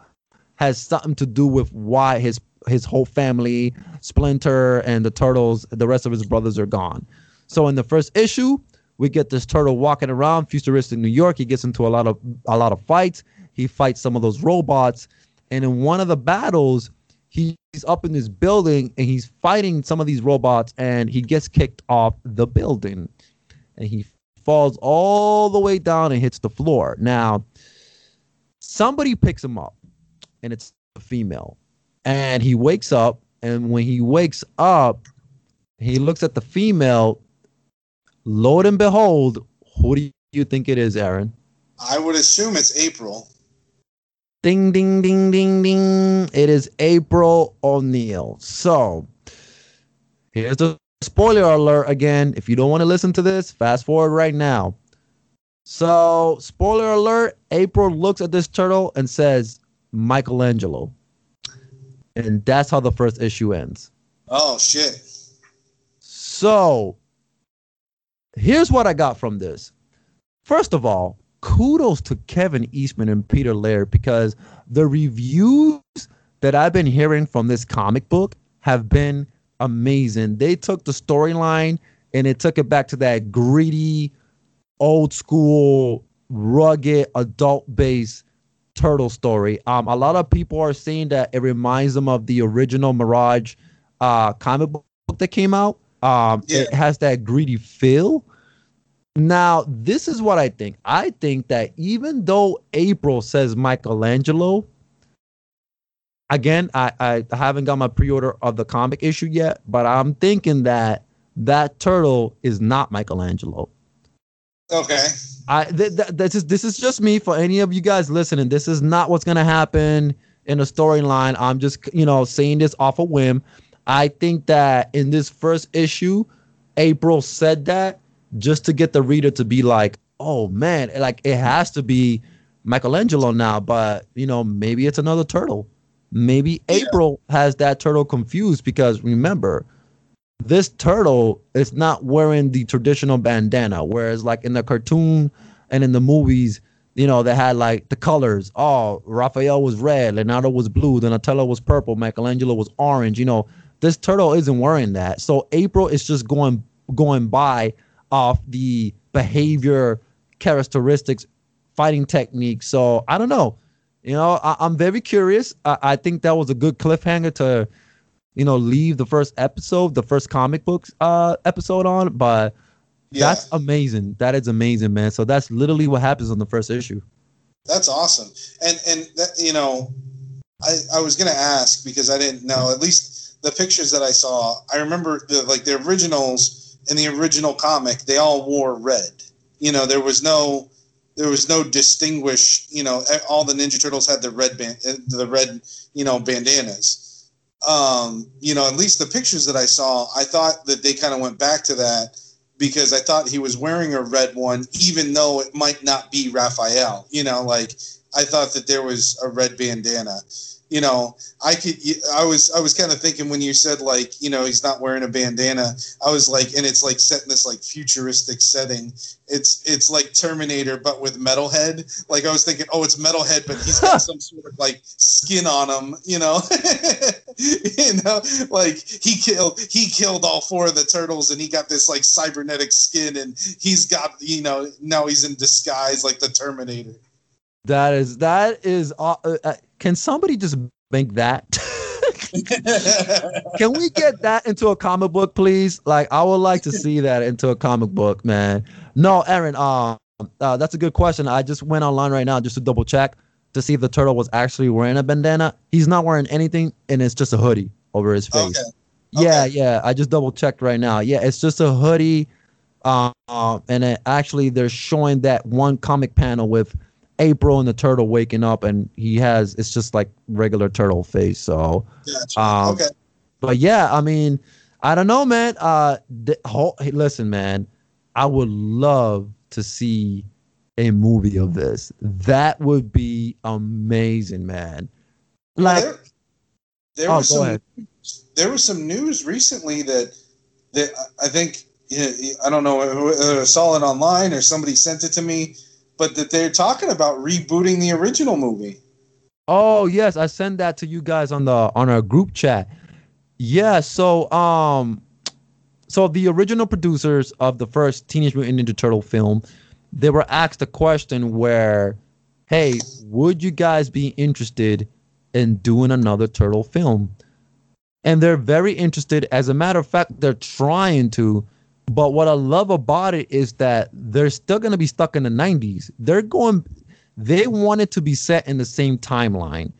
Speaker 4: has something to do with why his his whole family, Splinter and the turtles, the rest of his brothers are gone. So in the first issue, we get this turtle walking around futuristic New York. He gets into a lot of a lot of fights. He fights some of those robots, and in one of the battles, he's up in this building and he's fighting some of these robots, and he gets kicked off the building, and he falls all the way down and hits the floor. Now, somebody picks him up, and it's a female, and he wakes up, and when he wakes up, he looks at the female Lo and behold, who do you think it is, Aaron?
Speaker 5: I would assume it's April.
Speaker 4: Ding, ding, ding, ding, ding. It is April O'Neil. So here's the spoiler alert again. If you don't want to listen to this, fast forward right now. So, spoiler alert April looks at this turtle and says, Michelangelo. And that's how the first issue ends.
Speaker 5: Oh, shit.
Speaker 4: So, here's what I got from this. First of all, kudos to Kevin Eastman and Peter Laird because the reviews that I've been hearing from this comic book have been amazing. They took the storyline and it took it back to that greedy, old school, rugged, adult based turtle story. Um, a lot of people are saying that it reminds them of the original Mirage uh, comic book that came out. Um, yeah. It has that greedy feel. Now, this is what I think. I think that even though April says Michelangelo, again, I, I haven't got my pre-order of the comic issue yet, but I'm thinking that that turtle is not Michelangelo.
Speaker 5: Okay.
Speaker 4: I th- th- this is this is just me for any of you guys listening. This is not what's gonna happen in the storyline. I'm just you know saying this off a whim. I think that in this first issue, April said that just to get the reader to be like, oh man, like it has to be Michelangelo now, but you know, maybe it's another turtle. Maybe yeah. April has that turtle confused because remember, this turtle is not wearing the traditional bandana, whereas like in the cartoon and in the movies, you know, they had like the colors. Oh, Raphael was red, Leonardo was blue, Donatello was purple, Michelangelo was orange. You know, this turtle isn't wearing that. So April is just going going by off the behavior, characteristics, fighting techniques. So I don't know. You know, I, am very curious. I, I, think that was a good cliffhanger to, you know, leave the first episode, the first comic books uh episode on. But yeah. that's amazing. That is amazing, man. So that's literally what happens on the first issue.
Speaker 5: That's awesome. And and that, you know, I I was gonna ask because I didn't know. At least the pictures that I saw, I remember the like the originals in the original comic, they all wore red. You know, there was no there was no distinguished. You know, all the Ninja Turtles had the red band, uh, the red you know bandanas. Um, you know, at least the pictures that I saw, I thought that they kind of went back to that because I thought he was wearing a red one, even though it might not be Raphael. You know, like I thought that there was a red bandana you know, I could. I was. I was kind of thinking when you said like, you know, he's not wearing a bandana. I was like, and it's like set in this like futuristic setting. It's it's like Terminator, but with Metalhead. Like I was thinking, oh, it's Metalhead, but he's got some sort of like skin on him. You know, you know, like he killed he killed all four of the turtles, and he got this like cybernetic skin, and he's got you know now he's in disguise like the Terminator.
Speaker 4: That is that is. Uh, uh, can somebody just make that? Can we get that into a comic book, please? Like, I would like to see that into a comic book, man. No, Aaron. Um, uh, that's a good question. I just went online right now just to double check to see if the turtle was actually wearing a bandana. He's not wearing anything, and it's just a hoodie over his face. Okay. Yeah, okay. yeah. I just double checked right now. Yeah, it's just a hoodie. Um, uh, and it, actually, they're showing that one comic panel with April and the turtle waking up, and he has it's just like regular turtle face. So,
Speaker 5: gotcha. um, okay.
Speaker 4: But yeah, I mean, I don't know, man. Uh, the hey, listen, man, I would love to see a movie of this. That would be amazing, man. Like,
Speaker 5: there, there
Speaker 4: oh,
Speaker 5: was some
Speaker 4: ahead.
Speaker 5: there was some news recently that that I think I don't know whether I saw it online or somebody sent it to me, but that they're talking about rebooting the original movie.
Speaker 4: Oh yes, I sent that to you guys on the on our group chat. Yeah, so um so the original producers of the first Teenage Mutant Ninja Turtle film, they were asked a question where, hey, would you guys be interested in doing another turtle film? And they're very interested. As a matter of fact, they're trying to. But what I love about it is that they're still going to be stuck in the 90s. They're going, they want it to be set in the same timeline.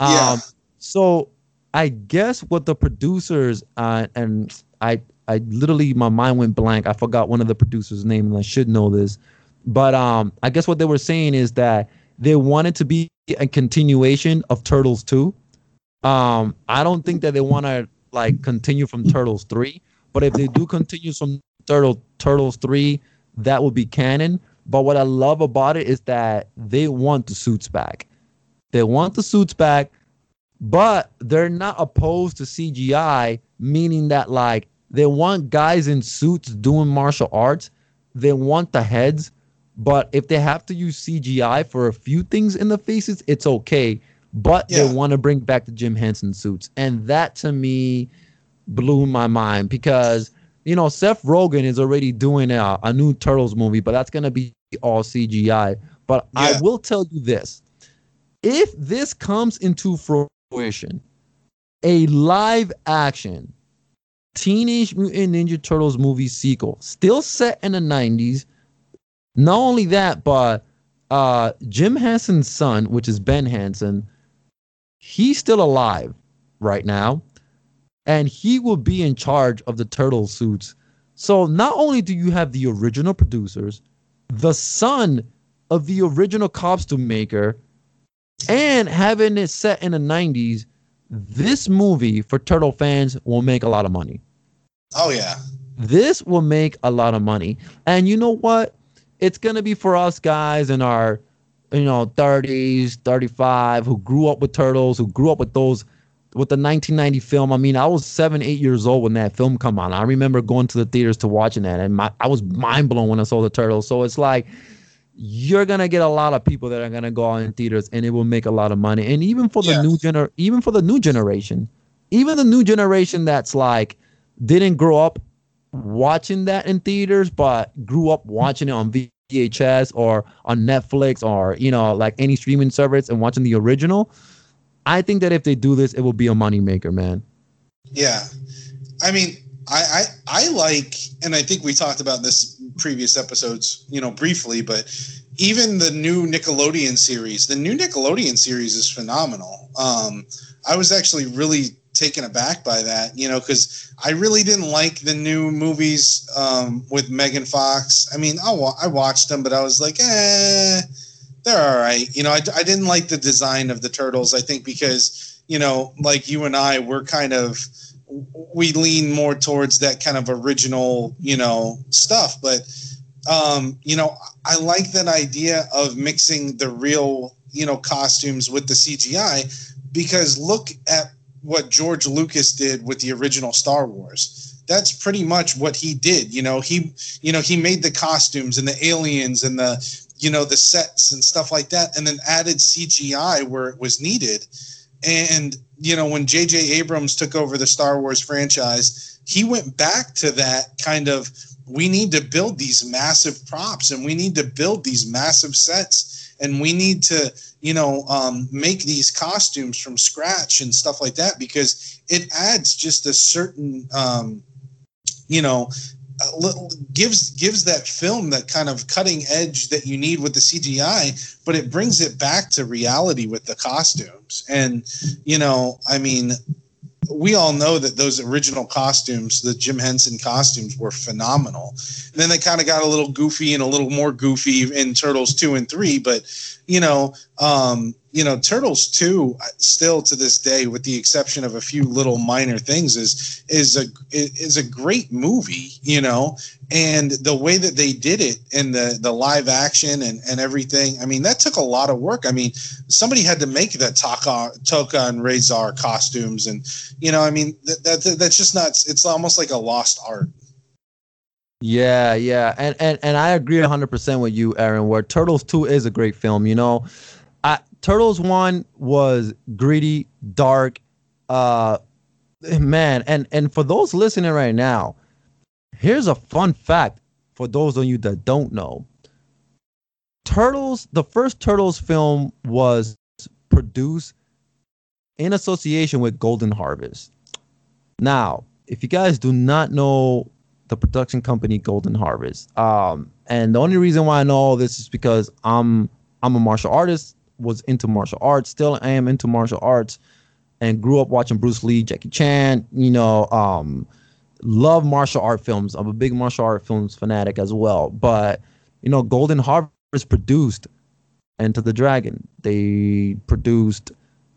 Speaker 5: Yeah.
Speaker 4: Um, so I guess what the producers uh, and I I literally my mind went blank. I forgot one of the producers' name, and I should know this. But um, I guess what they were saying is that they wanted to be a continuation of Turtles two. Um, I don't think that they want to like continue from Turtles three, but if they do continue from Turtle Turtles three, that will be canon. But what I love about it is that they want the suits back. They want the suits back, but they're not opposed to CGI, meaning that like they want guys in suits doing martial arts. They want the heads, but if they have to use CGI for a few things in the faces, it's okay. But
Speaker 5: Yeah.
Speaker 4: they want to bring back the Jim Henson suits, and that to me blew my mind because you know Seth Rogen is already doing a, a new Turtles movie, but that's gonna be all CGI. But I will tell you this: if this comes into fruition, a live action Teenage Mutant Ninja Turtles movie sequel, still set in the 90s. Not only that, but uh, Jim Henson's son, which is Ben Henson, he's still alive right now. And he will be in charge of the turtle suits. So not only do you have the original producers, the son of the original costume maker, and having it set in the 90s, this movie for turtle fans will make a lot of money.
Speaker 5: Oh yeah,
Speaker 4: This will make a lot of money. And you know what? It's going to be for us guys in our you know 30s, 35 who grew up with turtles, who grew up with those with the 1990 film. I mean, I was 7, 8 years old when that film come on. I remember going to the theaters to watching that and my, I was mind blown when I saw the turtles. So it's like you're gonna get a lot of people that are gonna go out in theaters and it will make a lot of money. And even for the
Speaker 5: Yeah.
Speaker 4: new gener even for the new generation, even the new generation that's like didn't grow up watching that in theaters, but grew up watching it on VHS or on Netflix or you know like any streaming service and watching the original. I think that if they do this, it will be a moneymaker, man.
Speaker 5: yeah. I mean, I, I I like, and I think we talked about this previous episodes, you know, briefly, but even the new Nickelodeon series, the new Nickelodeon series is phenomenal. Um, I was actually really taken aback by that, you know, because I really didn't like the new movies um, with Megan Fox. I mean, I, wa- I watched them, but I was like, eh, they're all right. You know, I, I didn't like the design of the turtles. I think because you know, like you and I, we're kind of we lean more towards that kind of original, you know, stuff. But um, you know, I like that idea of mixing the real, you know, costumes with the CGI because look at what George Lucas did with the original Star Wars. That's pretty much what he did. You know, he you know, he made the costumes and the aliens and the you know the sets and stuff like that and then added CGI where it was needed. And you know, when J.J. Abrams took over the Star Wars franchise, he went back to that kind of we need to build these massive props and we need to build these massive sets and we need to, you know, um, make these costumes from scratch and stuff like that because it adds just a certain, um, you know, Uh, gives gives that film that kind of cutting edge that you need with the CGI, but it brings it back to reality with the costumes. And you know, I mean, we all know that those original costumes, the Jim Henson costumes, were phenomenal. And then they kind of got a little goofy and a little more goofy in Turtles two and three, but you know, um, you know, Turtles two still to this day, with the exception of a few little minor things, is is a is a great movie. You know, and the way that they did it and the the live action and and everything. I mean, that took a lot of work. I mean, somebody had to make the Taka Tokka and Rahzar costumes, and you know, I mean, that, that that's just not. It's almost like a lost art.
Speaker 4: Yeah, yeah, and and and I agree hundred percent with you, Aaron. Where Turtles Two is a great film. You know, I, Turtles One was gritty, dark, uh, man, and and for those listening right now, here's a fun fact for those of you that don't know. Turtles, the first Turtles film was produced in association with Golden Harvest. Now, if you guys do not know the production company Golden Harvest. Um, and the only reason why I know all this is because I'm I'm a martial artist, was into martial arts, still am into martial arts, and grew up watching Bruce Lee, Jackie Chan. You know, um, love martial art films. I'm a big martial art films fanatic as well. But you know, Golden Harvest produced Enter the Dragon. They produced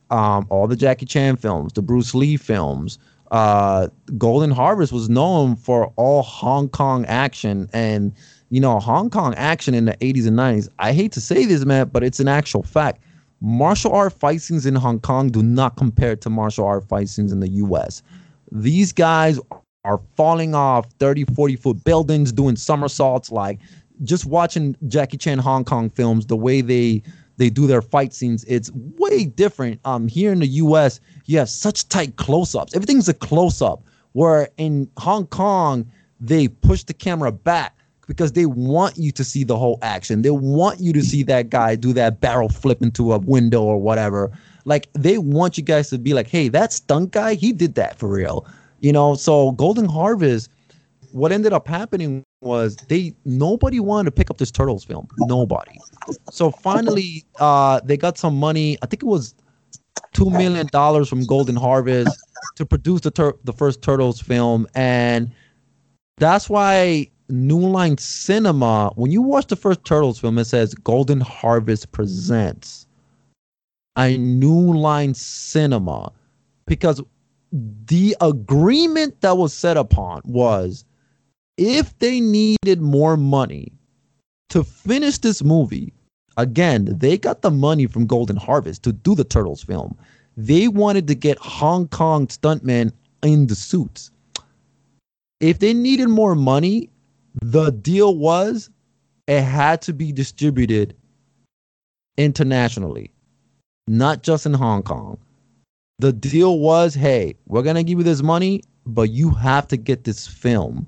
Speaker 4: um, all the Jackie Chan films, the Bruce Lee films uh, Golden Harvest was known for all Hong Kong action and you know Hong Kong action in the 80s and 90s. I hate to say this, man, but it's an actual fact. Martial art fight scenes in Hong Kong do not compare to martial art fight scenes in the US. These guys are falling off 30, 40 foot buildings, doing somersaults. Like just watching Jackie Chan Hong Kong films, the way they they do their fight scenes, it's way different. Um, here in the U.S., you have such tight close-ups. Everything's a close-up. Where in Hong Kong, they push the camera back because they want you to see the whole action. They want you to see that guy do that barrel flip into a window or whatever. Like they want you guys to be like, hey, that stunt guy, he did that for real. You know, so Golden Harvest, what ended up happening was they nobody wanted to pick up this Turtles film. Nobody. So finally, uh, they got some money. I think it was two million dollars from Golden Harvest to produce the tur- the first Turtles film, and that's why New Line Cinema. When you watch the first Turtles film, it says Golden Harvest presents a New Line Cinema because the agreement that was set upon was if they needed more money to finish this movie, again, they got the money from Golden Harvest to do the Turtles film. They wanted to get Hong Kong stuntmen in the suits. If they needed more money, the deal was it had to be distributed internationally, not just in Hong Kong. The deal was hey, we're going to give you this money, but you have to get this film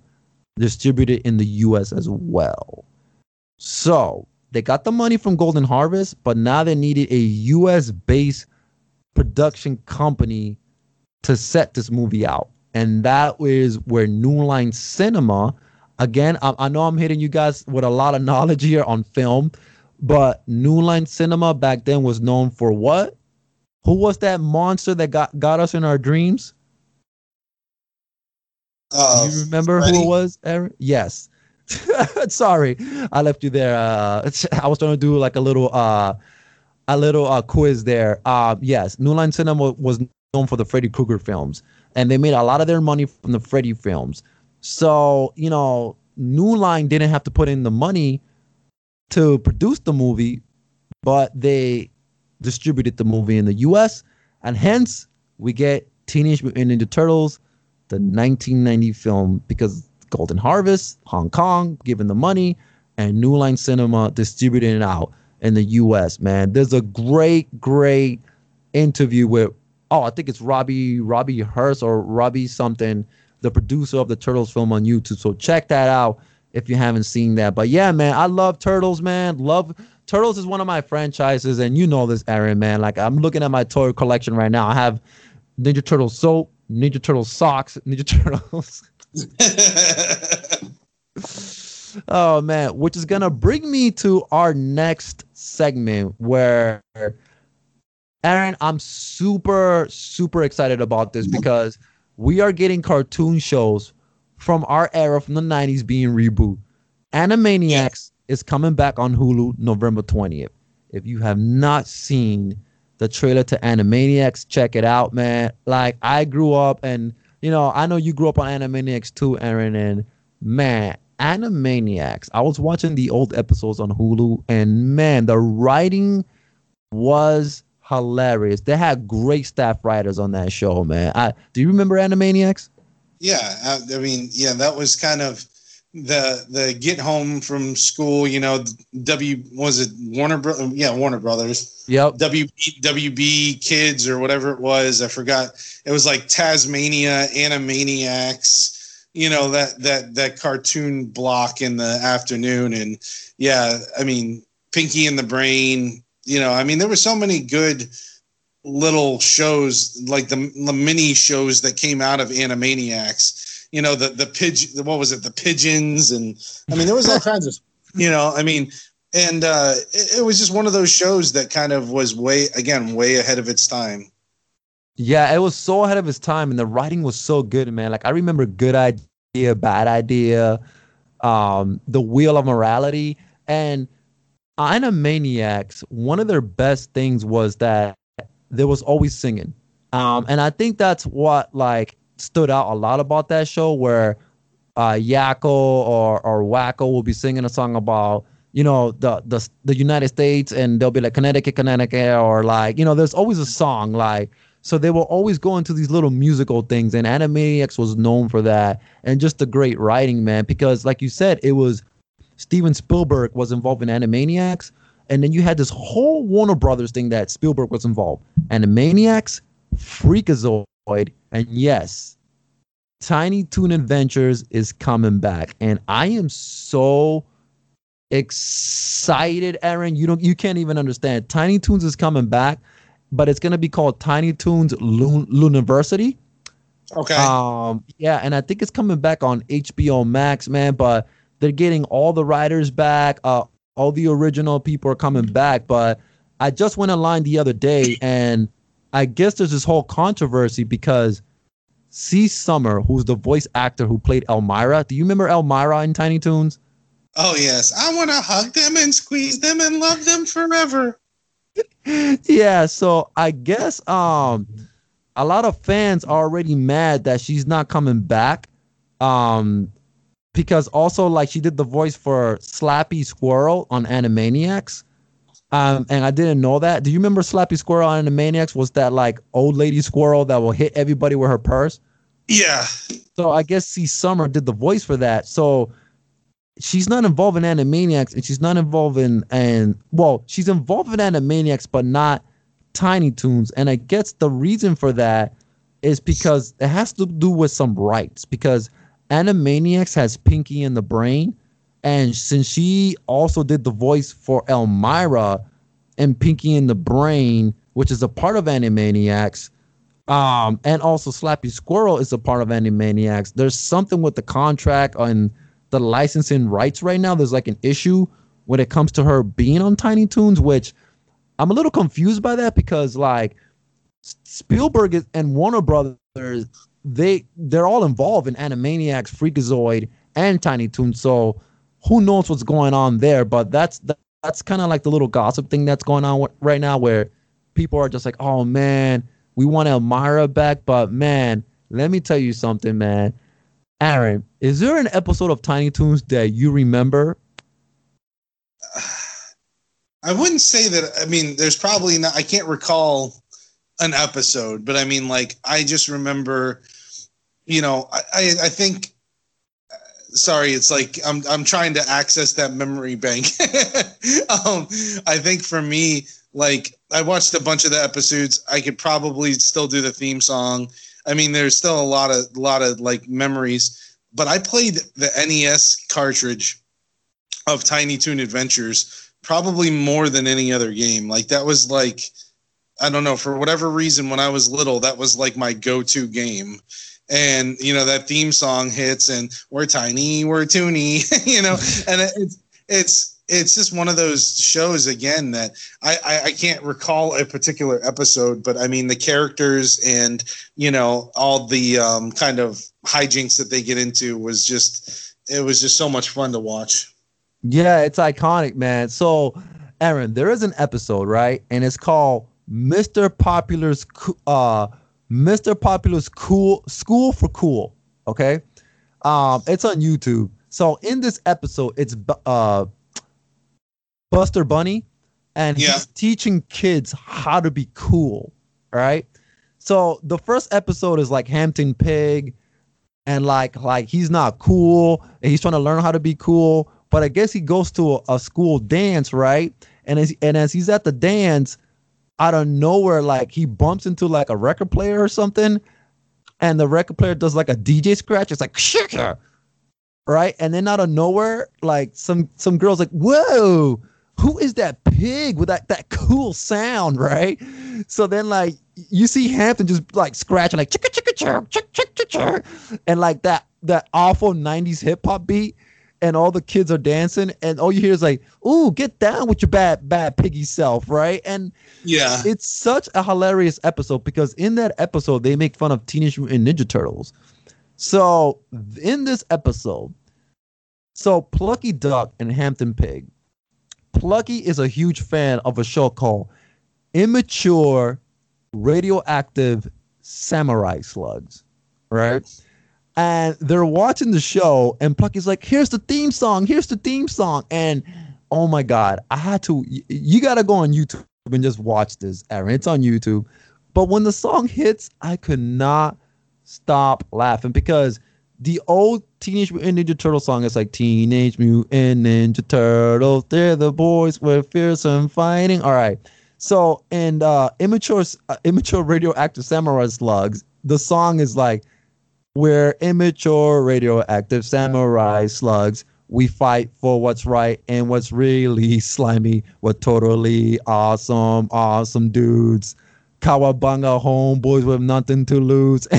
Speaker 4: distributed in the US as well. So they got the money from Golden Harvest, but now they needed a US based production company to set this movie out. And that is where New Line Cinema, again, I, I know I'm hitting you guys with a lot of knowledge here on film, but New Line Cinema back then was known for what? Who was that monster that got, got us in our dreams? Uh, you remember Freddy? who it was, Aaron? Yes. Sorry, I left you there. Uh, I was trying to do like a little, uh, a little uh, quiz there. Uh, yes, New Line Cinema was known for the Freddy Krueger films, and they made a lot of their money from the Freddy films. So you know, New Line didn't have to put in the money to produce the movie, but they distributed the movie in the U.S. and hence we get Teenage Mutant Ninja Turtles the 1990 film because Golden Harvest, Hong Kong, given the money, and New Line Cinema distributing it out in the US, man. There's a great, great interview with oh, I think it's Robbie Robbie Hurst or Robbie something, the producer of the Turtles film on YouTube. So check that out if you haven't seen that. But yeah, man, I love Turtles, man. Love Turtles is one of my franchises, and you know this, Aaron, man. Like I'm looking at my toy collection right now. I have Ninja Turtle soap, Ninja Turtle socks, Ninja Turtles. oh man, which is gonna bring me to our next segment where Aaron, I'm super, super excited about this because we are getting cartoon shows from our era from the 90s being reboot. Animaniacs is coming back on Hulu November 20th. If you have not seen the trailer to Animaniacs. Check it out, man. Like I grew up, and you know, I know you grew up on Animaniacs too, Aaron. And man, Animaniacs. I was watching the old episodes on Hulu, and man, the writing was hilarious. They had great staff writers on that show, man. I, do you remember Animaniacs?
Speaker 5: Yeah, I, I mean, yeah, that was kind of the the get home from school. You know, W was it Warner Bro- Yeah, Warner Brothers.
Speaker 4: Yep.
Speaker 5: WB WB Kids or whatever it was. I forgot. It was like Taz-Mania, Animaniacs. You know that that that cartoon block in the afternoon, and yeah, I mean Pinky and the Brain. You know, I mean there were so many good little shows like the, the mini shows that came out of Animaniacs. You know, the the pigeon, what was it, the pigeons, and I mean there was all kinds of, you know, I mean, and uh, it, it was just one of those shows that kind of was way again way ahead of its time.
Speaker 4: Yeah, it was so ahead of its time, and the writing was so good, man. Like I remember Good Idea, Bad Idea, um, The Wheel of Morality, and Animaniacs. One of their best things was that there was always singing, um, and I think that's what like stood out a lot about that show, where uh, Yakko or or Wakko will be singing a song about you know the the the United States, and they'll be like Connecticut, Connecticut, or like you know, there's always a song like. So they will always go into these little musical things, and Animaniacs was known for that, and just the great writing, man. Because like you said, it was Steven Spielberg was involved in Animaniacs, and then you had this whole Warner Brothers thing that Spielberg was involved. Animaniacs, Freakazoid, and yes, Tiny Toon Adventures is coming back, and I am so excited, Aaron. You don't, you can't even understand. Tiny Toons is coming back, but it's gonna be called Tiny Toons Looniversity.
Speaker 5: Okay.
Speaker 4: Um, yeah, and I think it's coming back on HBO Max, man. But they're getting all the writers back. Uh, all the original people are coming back. But I just went online the other day, and I guess there's this whole controversy because Cree Summer, who's the voice actor who played Elmyra, do you remember Elmyra in Tiny Toons?
Speaker 5: oh yes, I want to hug them and squeeze them and love them forever.
Speaker 4: yeah, so I guess um a lot of fans are already mad that she's not coming back. Um because also like she did the voice for Slappy Squirrel on Animaniacs. Um and I didn't know that. Do you remember Slappy Squirrel on Animaniacs was that like old lady squirrel that will hit everybody with her purse?
Speaker 5: Yeah.
Speaker 4: So I guess Cree Summer did the voice for that. So she's not involved in Animaniacs and she's not involved in and well, she's involved in Animaniacs but not Tiny Toons. And I guess the reason for that is because it has to do with some rights because Animaniacs has Pinky in the Brain. And since she also did the voice for Elmyra and Pinky in the Brain, which is a part of Animaniacs, um, and also Slappy Squirrel is a part of Animaniacs. There's something with the contract on the licensing rights right now. There's like an issue when it comes to her being on Tiny Toons, which I'm a little confused by that because like Spielberg and Warner Brothers, they they're all involved in Animaniacs, Freakazoid, and Tiny Toons. So who knows what's going on there? But that's that's kind of like the little gossip thing that's going on right now, where people are just like, "Oh man, we want Elmyra back," but man, let me tell you something, man. Aaron, is there an episode of Tiny Toons that you remember?
Speaker 5: I wouldn't say that. I mean, there's probably not. I can't recall an episode, but I mean, like, I just remember. You know, I I, I think. Sorry, it's like I'm I'm trying to access that memory bank. um, I think for me, like, I watched a bunch of the episodes. I could probably still do the theme song. I mean, there's still a lot of lot of like memories. But I played the NES cartridge of Tiny Toon Adventures probably more than any other game. Like that was like I don't know for whatever reason when I was little that was like my go-to game. And you know that theme song hits and we're tiny, we're toony, you know, and it's it's it's just one of those shows again that I, I, I can't recall a particular episode, but I mean the characters and you know all the um, kind of hijinks that they get into was just it was just so much fun to watch.
Speaker 4: Yeah, it's iconic, man. So, Aaron, there is an episode, right? And it's called Mr. Popular's uh Mr. Popular's cool school for cool. Okay, um, it's on YouTube. So in this episode, it's uh Buster Bunny, and
Speaker 5: Yeah.
Speaker 4: he's teaching kids how to be cool. Right. So the first episode is like Hampton Pig, and like like he's not cool, and he's trying to learn how to be cool. But I guess he goes to a, a school dance, right? And as and as he's at the dance, out of nowhere, like he bumps into like a record player or something, and the record player does like a DJ scratch. It's like shaka, right? And then out of nowhere, like some some girls like, whoa, who is that pig with that that cool sound, right? So then like you see Hampton just like scratching like chicka chicka chirp chick chick chick and like that that awful '90s hip hop beat. And all the kids are dancing, and all you hear is like, "Ooh, get down with your bad, bad piggy self," right? And
Speaker 5: Yeah.
Speaker 4: it's such a hilarious episode because in that episode they make fun of Teenage Mutant Ninja Turtles. So in this episode, so Plucky Duck and Hampton Pig, Plucky is a huge fan of a show called Immature Radioactive Samurai Slugs, right? And they're watching the show, and Plucky's like, "Here's the theme song. Here's the theme song." And oh my god, I had to. y- You got to go on YouTube and just watch this, Aaron. It's on YouTube. But when the song hits, I could not stop laughing because the old Teenage Mutant Ninja Turtle song is like Teenage Mutant Ninja Turtles. They're the boys with fearsome fighting. All right. So and uh immature uh, immature radioactive samurai slugs, the song is like we're immature radioactive samurai slugs. We fight for what's right and what's really slimy. We're totally awesome, awesome dudes. Cowabunga homeboys with nothing to lose.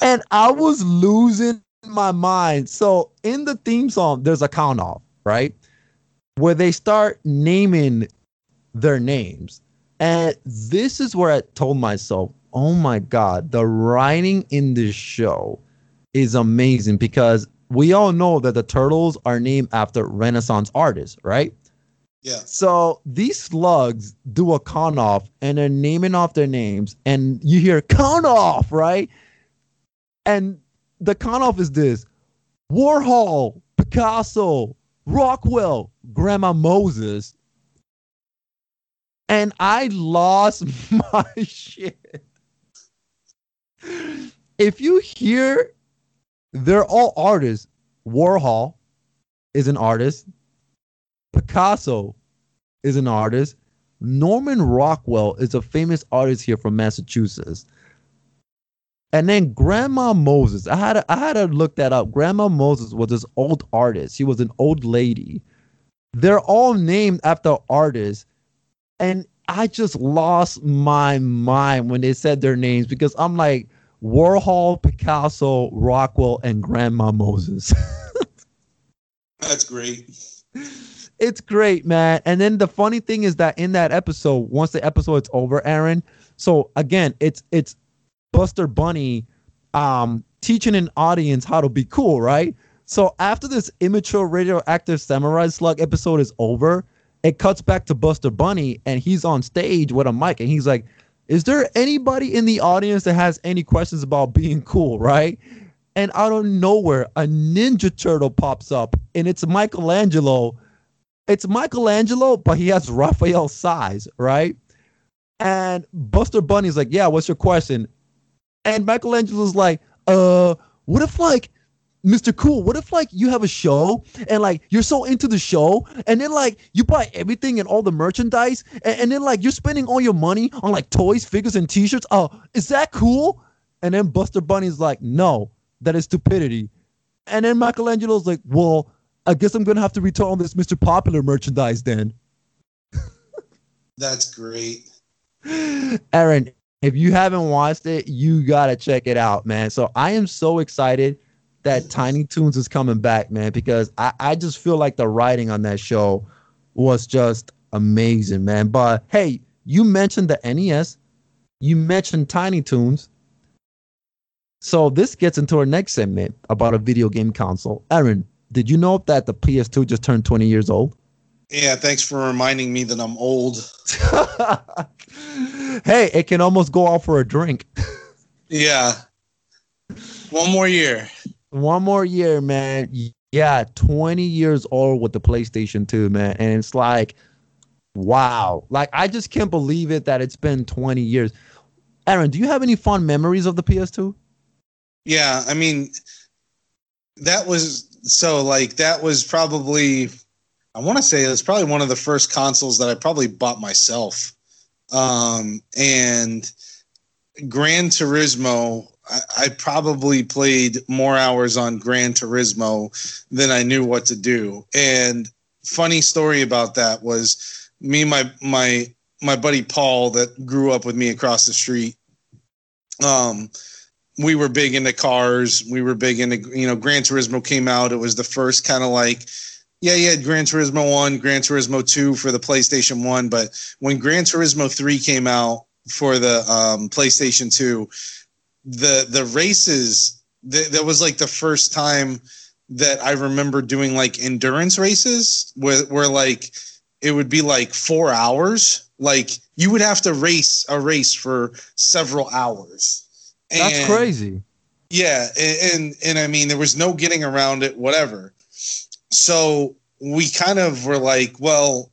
Speaker 4: and I was losing my mind. So in the theme song, there's a count off, right? Where they start naming their names. And this is where I told myself, oh my God, the writing in this show is amazing because we all know that the turtles are named after Renaissance artists, right?
Speaker 5: Yeah.
Speaker 4: So these slugs do a con off and they're naming off their names, and you hear con off, right? And the con off is this Warhol, Picasso, Rockwell, Grandma Moses. And I lost my shit. If you hear they're all artists, Warhol is an artist, Picasso is an artist. Norman Rockwell is a famous artist here from Massachusetts. And then Grandma Moses, I had to, I had to look that up. Grandma Moses was this old artist. She was an old lady. They're all named after artists, and I just lost my mind when they said their names because I'm like Warhol, Picasso, Rockwell, and Grandma Moses.
Speaker 5: That's great.
Speaker 4: it's great, man. And then the funny thing is that in that episode, once the episode's over, Aaron. So again, it's it's Buster Bunny um teaching an audience how to be cool, right? So after this immature radioactive samurai slug episode is over, it cuts back to Buster Bunny and he's on stage with a mic and he's like, Is there anybody in the audience that has any questions about being cool, right? And out of nowhere, a Ninja Turtle pops up and it's Michelangelo it's Michelangelo, but he has Raphael size, right? And Buster Bunny's like, yeah, what's your question? And Michelangelo's like, uh, what if like Mr. Cool, what if like you have a show and like you're so into the show and then like you buy everything and all the merchandise and, and then like you're spending all your money on like toys, figures, and t-shirts? Oh, is that cool? And then Buster Bunny's like, no, that is stupidity. And then Michelangelo's like, well, I guess I'm gonna have to return all this Mr. Popular merchandise then.
Speaker 5: That's great.
Speaker 4: Aaron, if you haven't watched it, you gotta check it out, man. So I am so excited that Tiny Toons is coming back, man, because I, I just feel like the writing on that show was just amazing, man. But hey, you mentioned the NES, you mentioned Tiny Toons. So this gets into our next segment about a video game console. Aaron, did you know that the PS2 just turned 20 years old?
Speaker 5: Yeah, thanks for reminding me that I'm old.
Speaker 4: hey, it can almost go out for a drink.
Speaker 5: Yeah. One more year.
Speaker 4: One more year, man. Yeah, 20 years old with the PlayStation 2, man. And it's like, wow. Like, I just can't believe it that it's been 20 years. Aaron, do you have any fond memories of the PS2?
Speaker 5: Yeah, I mean, that was so like that was probably I want to say it was probably one of the first consoles that I probably bought myself. Um, and Gran Turismo, I, I probably played more hours on Gran Turismo than I knew what to do. And funny story about that was me my my my buddy Paul that grew up with me across the street. Um, we were big into cars. We were big into you know Gran Turismo came out. It was the first kind of like yeah, you had Gran Turismo 1, Gran Turismo 2 for the PlayStation 1, but when Gran Turismo 3 came out for the um, PlayStation 2, the the races th- that was like the first time that I remember doing like endurance races where where like it would be like 4 hours. Like you would have to race a race for several hours.
Speaker 4: That's crazy.
Speaker 5: yeah, and, and and I mean there was no getting around it, whatever. So we kind of were like, well,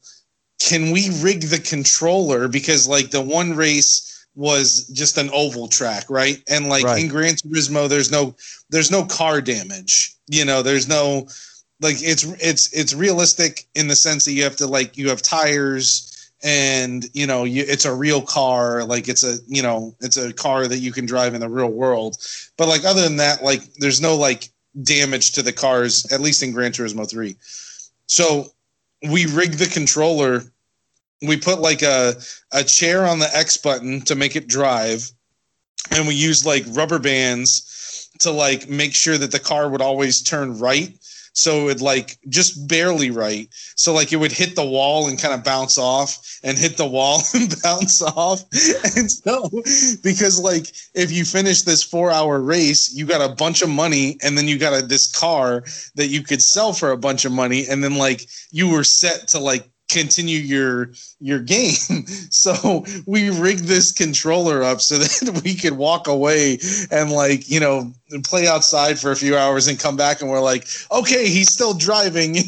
Speaker 5: can we rig the controller because like the one race was just an oval track, right? And like
Speaker 4: Right.
Speaker 5: in Gran Turismo, there's no there's no car damage. You know, there's no like it's it's it's realistic in the sense that you have to like you have tires and you know you, it's a real car like it's a you know it's a car that you can drive in the real world but like other than that like there's no like damage to the cars at least in Gran Turismo 3 so we rigged the controller we put like a a chair on the X button to make it drive. And we used like rubber bands to like make sure that the car would always turn right. So it like just barely right. So like it would hit the wall and kind of bounce off and hit the wall and bounce off. And so because like if you finish this four hour race you got a bunch of money and then you got a, this car that you could sell for a bunch of money. And then like you were set to like continue your your game. So we rigged this controller up so that we could walk away and like you know play outside for a few hours and come back and we're like okay he's still driving.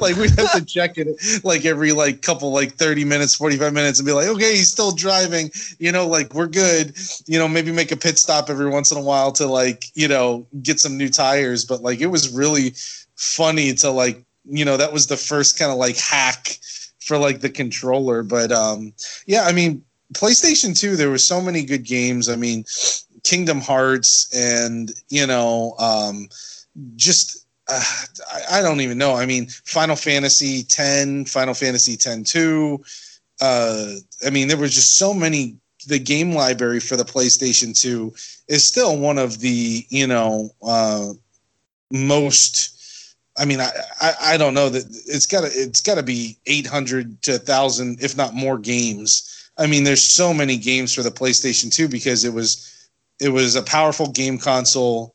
Speaker 5: Like we'd have to check it like every like couple like 30 minutes 45 minutes and be like okay he's still driving. You know like we're good. You know maybe make a pit stop every once in a while to like you know get some new tires. But like it was really funny to like you know that was the first kind of like hack for like the controller but um yeah i mean playstation 2 there were so many good games. I mean kingdom hearts and you know um just uh, I, I don't even know. I mean final fantasy 10 final fantasy 10 2 uh i mean there was just so many the game library for the playstation 2 is still one of the you know uh most I mean, I, I, I don't know that it's got to it's got to be eight hundred to thousand, if not more, games. I mean, there's so many games for the PlayStation 2 because it was it was a powerful game console.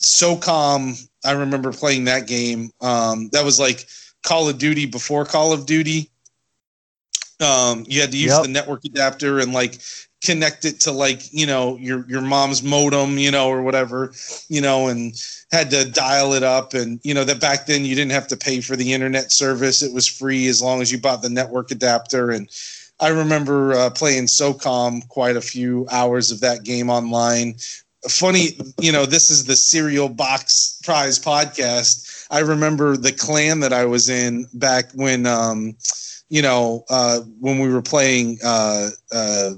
Speaker 5: SOCOM, I remember playing that game. Um, that was like Call of Duty before Call of Duty. Um, you had to use
Speaker 4: Yep.
Speaker 5: the network adapter and like connect it to like you know your your mom's modem, you know, or whatever, you know, and had to dial it up. And you know that back then you didn't have to pay for the internet service. It was free as long as you bought the network adapter. And i remember uh, playing socom quite a few hours of that game online. Funny you know this is the cereal box prize podcast. I remember the clan that i was in back when um you know uh when we were playing uh uh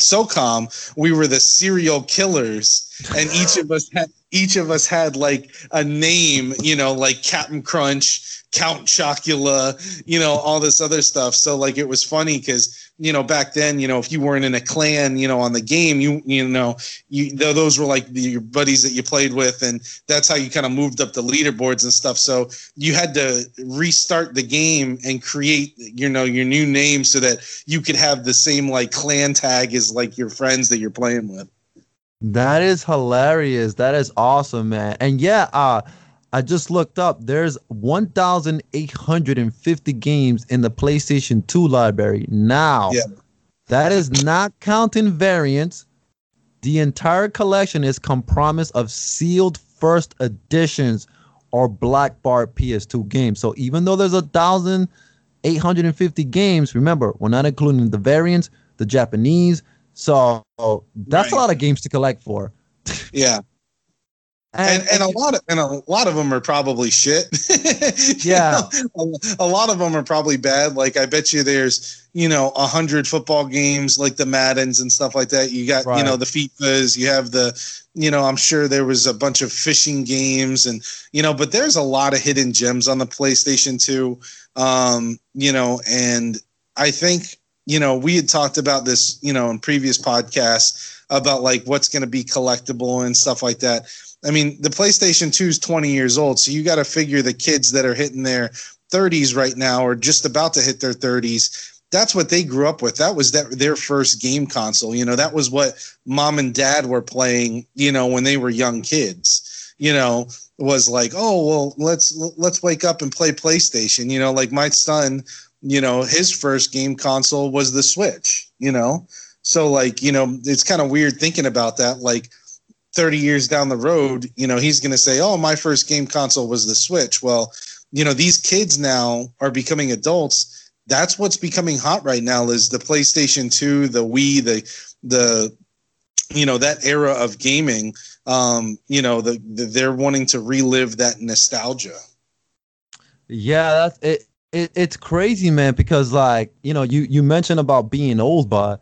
Speaker 5: SOCOM, we were the serial killers, and each of us had each of us had like a name, you know, like Captain Crunch, Count Chocula, you know, all this other stuff. So like it was funny because you know back then, you know, if you weren't in a clan, you know, on the game, you you know, you those were like the, your buddies that you played with, and that's how you kind of moved up the leaderboards and stuff. So you had to restart the game and create, you know, your new name so that you could have the same like clan tag as like your friends that you're playing with.
Speaker 4: That is hilarious. That is awesome, man. And yeah, uh I just looked up. There's 1,850 games in the PlayStation 2 library now.
Speaker 5: Yeah.
Speaker 4: That is not counting variants. The entire collection is comprised of sealed first editions or black bar PS2 games. So even though there's a thousand 850 games. Remember, we're not including the variants, the Japanese. So that's
Speaker 5: Right.
Speaker 4: a lot of games to collect for.
Speaker 5: Yeah. And, and a lot of and a lot of them are probably shit.
Speaker 4: Yeah.
Speaker 5: know, a, a lot of them are probably bad. Like I bet you there's you know a hundred football games like the Maddens and stuff like that. You got you know the FIFAs. You have the you know I'm sure there was a bunch of fishing games and you know but there's a lot of hidden gems on the PlayStation 2. Um, you know and I think you know we had talked about this you know in previous podcasts about like what's going to be collectible and stuff like that. I mean, the PlayStation 2 is 20 years old, so you got to figure the kids that are hitting their 30s right now or just about to hit their 30s. That's what they grew up with. That was that their first game console. You know, that was what mom and dad were playing. You know, when they were young kids. You know, was like, oh well, let's let's wake up and play PlayStation. You know, like my son. You know, his first game console was the Switch. You know, so like you know, it's kind of weird thinking about that. Like 30 years down the road, you know, he's going to say, "Oh, my first game console was the Switch." Well, you know, these kids now are becoming adults. That's what's becoming hot right now is the PlayStation 2, the Wii, the the you know, that era of gaming. Um, you know, the, the they're wanting to relive that nostalgia.
Speaker 4: Yeah, that's it, it. It's crazy, man. Because like you know, you you mentioned about being old, but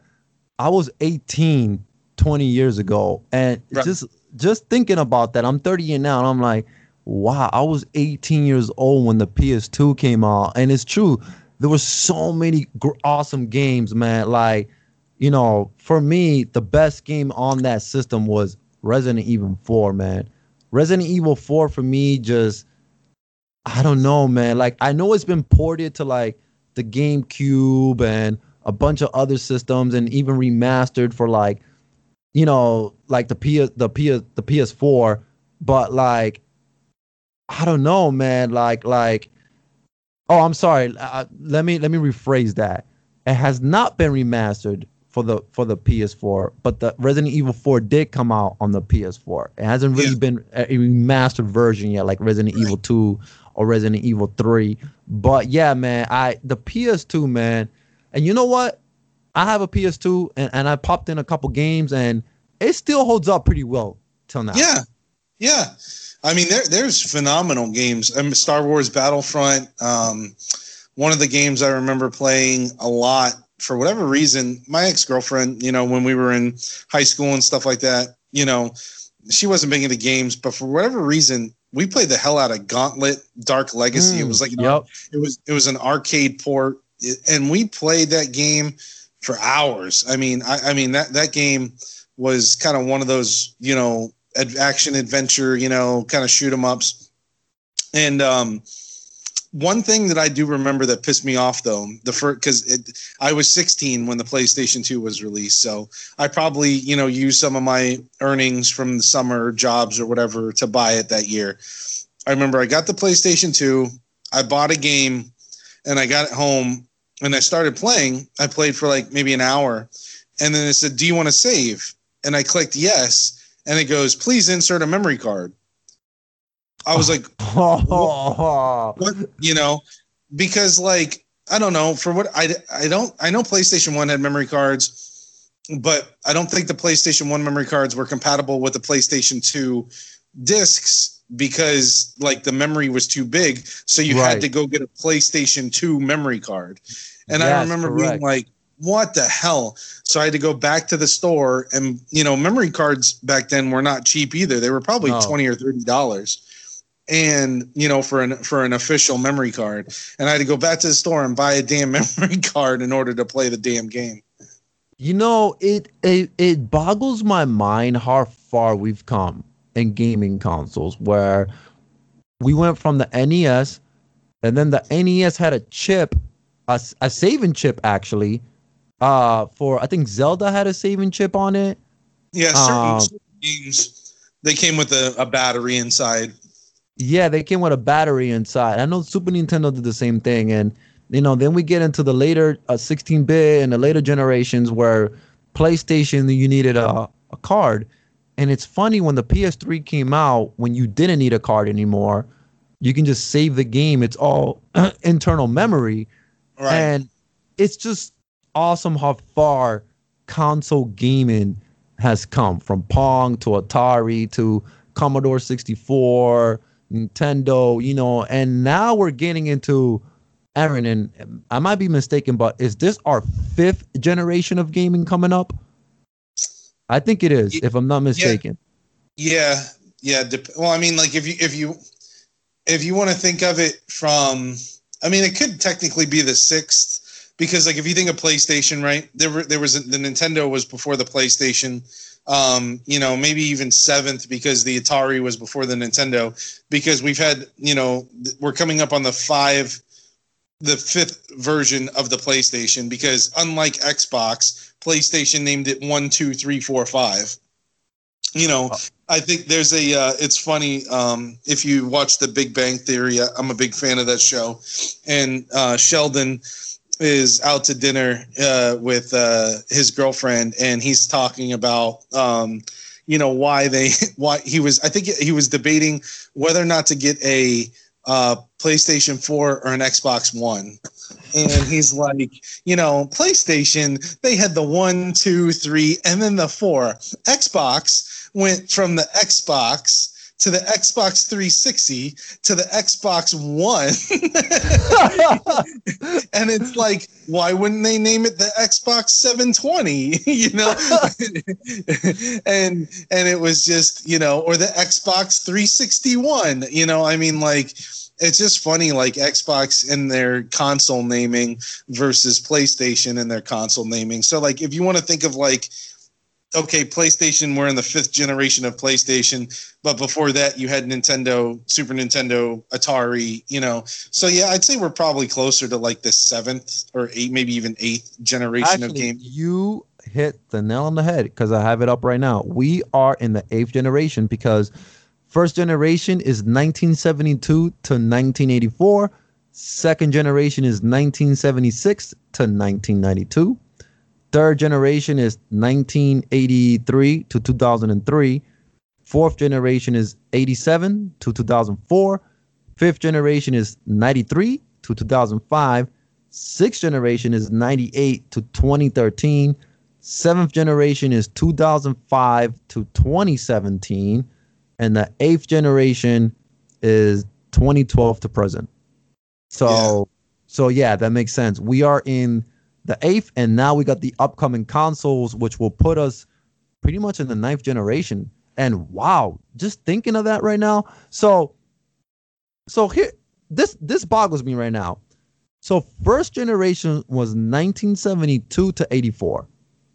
Speaker 4: I was 18 20 years ago, and
Speaker 5: Right.
Speaker 4: just just thinking about that, I'm 30 and now, and I'm like, wow, I was 18 years old when the PS2 came out, and it's true. There were so many gr- awesome games, man. Like, you know, for me, the best game on that system was Resident Evil 4, man. Resident Evil 4 for me just I don't know, man. Like I know it's been ported to like the GameCube and a bunch of other systems and even remastered for like you know, like the P the P the PS4, but like I don't know, man. Like like oh, I'm sorry. Uh, let me let me rephrase that. It has not been remastered for the for the PS4, but the Resident Evil 4 did come out on the PS4. It hasn't really
Speaker 5: Yeah.
Speaker 4: been a, a remastered version yet, like Resident Evil 2 or Resident Evil 3. But yeah, man, I the PS2, man, and you know what? I have a PS2 and, and I popped in a couple games and it still holds up pretty well till now.
Speaker 5: Yeah, yeah. I mean, there there's phenomenal games. I mean, Star Wars Battlefront. Um, one of the games I remember playing a lot for whatever reason. My ex girlfriend, you know, when we were in high school and stuff like that, you know, she wasn't big into games, but for whatever reason, we played the hell out of Gauntlet Dark Legacy. it
Speaker 4: Mm,
Speaker 5: was like an
Speaker 4: yep.
Speaker 5: it was it was an arcade port, and we played that game for hours. I mean, I, I mean that that game was kind of one of those you know ad- action adventure, you know, kind of shoot 'em ups. And um, one thing that I do remember that pissed me off though, the first because I was 16 when the PlayStation 2 was released, so I probably you know used some of my earnings from the summer jobs or whatever to buy it that year. I remember I got the PlayStation 2, I bought a game, and I got it home and I started playing. I played for like maybe an hour, and then it said, "Do you want to save?" And I clicked yes, and it goes, "Please insert a memory card." I was like, what you know because like i don't know for what i i don't i know playstation 1 had memory cards but i don't think the playstation 1 memory cards were compatible with the playstation 2 discs because like the memory was too big so you
Speaker 4: Right.
Speaker 5: had to go get a playstation 2 memory card and i remember
Speaker 4: correct.
Speaker 5: being like what the hell so i had to go back to the store and you know memory cards back then were not cheap either they were probably
Speaker 4: No.
Speaker 5: 20 or 30 dollars and you know for an for an official memory card. And i had to go back to the store and buy a damn memory card in order to play the damn game.
Speaker 4: You know, it, it it boggles my mind how far we've come in gaming consoles where we went from the NES and then the NES had a chip, a, a saving chip actually, uh for I think Zelda had a saving chip on it.
Speaker 5: yeah certain,
Speaker 4: Um,
Speaker 5: certain games they came with a, a battery inside
Speaker 4: Yeah, they came with a battery inside. I know Super Nintendo did the same thing, and you know, then we get into the later uh, 16-bit and the later generations where PlayStation you needed a, a card, and it's funny when the PS3 came out when you didn't need a card anymore, you can just save the game. It's all internal memory,
Speaker 5: Right.
Speaker 4: and it's just awesome how far console gaming has come from Pong to Atari to Commodore 64, Nintendo, you know, and now we're getting into Aaron, and I might be mistaken, but is this our fifth generation of gaming coming up? I think it is, if I'm not mistaken.
Speaker 5: Yeah, yeah. Dep- well, I mean, like if you if you if you want to think of it from, I mean, it could technically be the sixth because, like, if you think of PlayStation, right? There were there was a, the Nintendo was before the PlayStation. Um, you know, maybe even seventh because the Atari was before the Nintendo. Because we've had, you know, we're coming up on the five, the fifth version of the PlayStation. Because unlike Xbox, PlayStation named it one, two, three, four, five you know i think there's a uh, it's funny um, if you watch the big bang theory i'm a big fan of that show and uh, sheldon is out to dinner uh, with uh, his girlfriend and he's talking about um, you know why they why he was i think he was debating whether or not to get a uh, playstation 4 or an xbox one. And he's like you know playstation they had the one two three and then the four. Xbox went from the Xbox to the Xbox 360 to the Xbox One. and it's like, why wouldn't they name it the Xbox 720? you know? and and it was just, you know, or the Xbox 361. You know, I mean, like it's just funny, like Xbox and their console naming versus PlayStation and their console naming. So, like, if you want to think of like okay, PlayStation, we're in the fifth generation of PlayStation, but before that, you had Nintendo, Super Nintendo, Atari, you know. So, yeah, I'd say we're probably closer to like the seventh or eight, maybe even eighth generation of
Speaker 4: Actually,
Speaker 5: game.
Speaker 4: you hit the nail on the head because I have it up right now. We are in the eighth generation because first generation is 1972 to 1984. Second generation is 1976 to 1992. Third generation is 1983 to 2003. Fourth generation is 87 to 2004. Fifth generation is 93 to 2005. Sixth generation is 98 to 2013. Seventh generation is 2005 to 2017. And the eighth generation is 2012 to present. So,
Speaker 5: Yeah.
Speaker 4: so yeah, that makes sense. We are in the eighth, and now we got the upcoming consoles, which will put us pretty much in the ninth generation. And wow, just thinking of that right now. So, so here, this this boggles me right now. So first generation was 1972 to 84.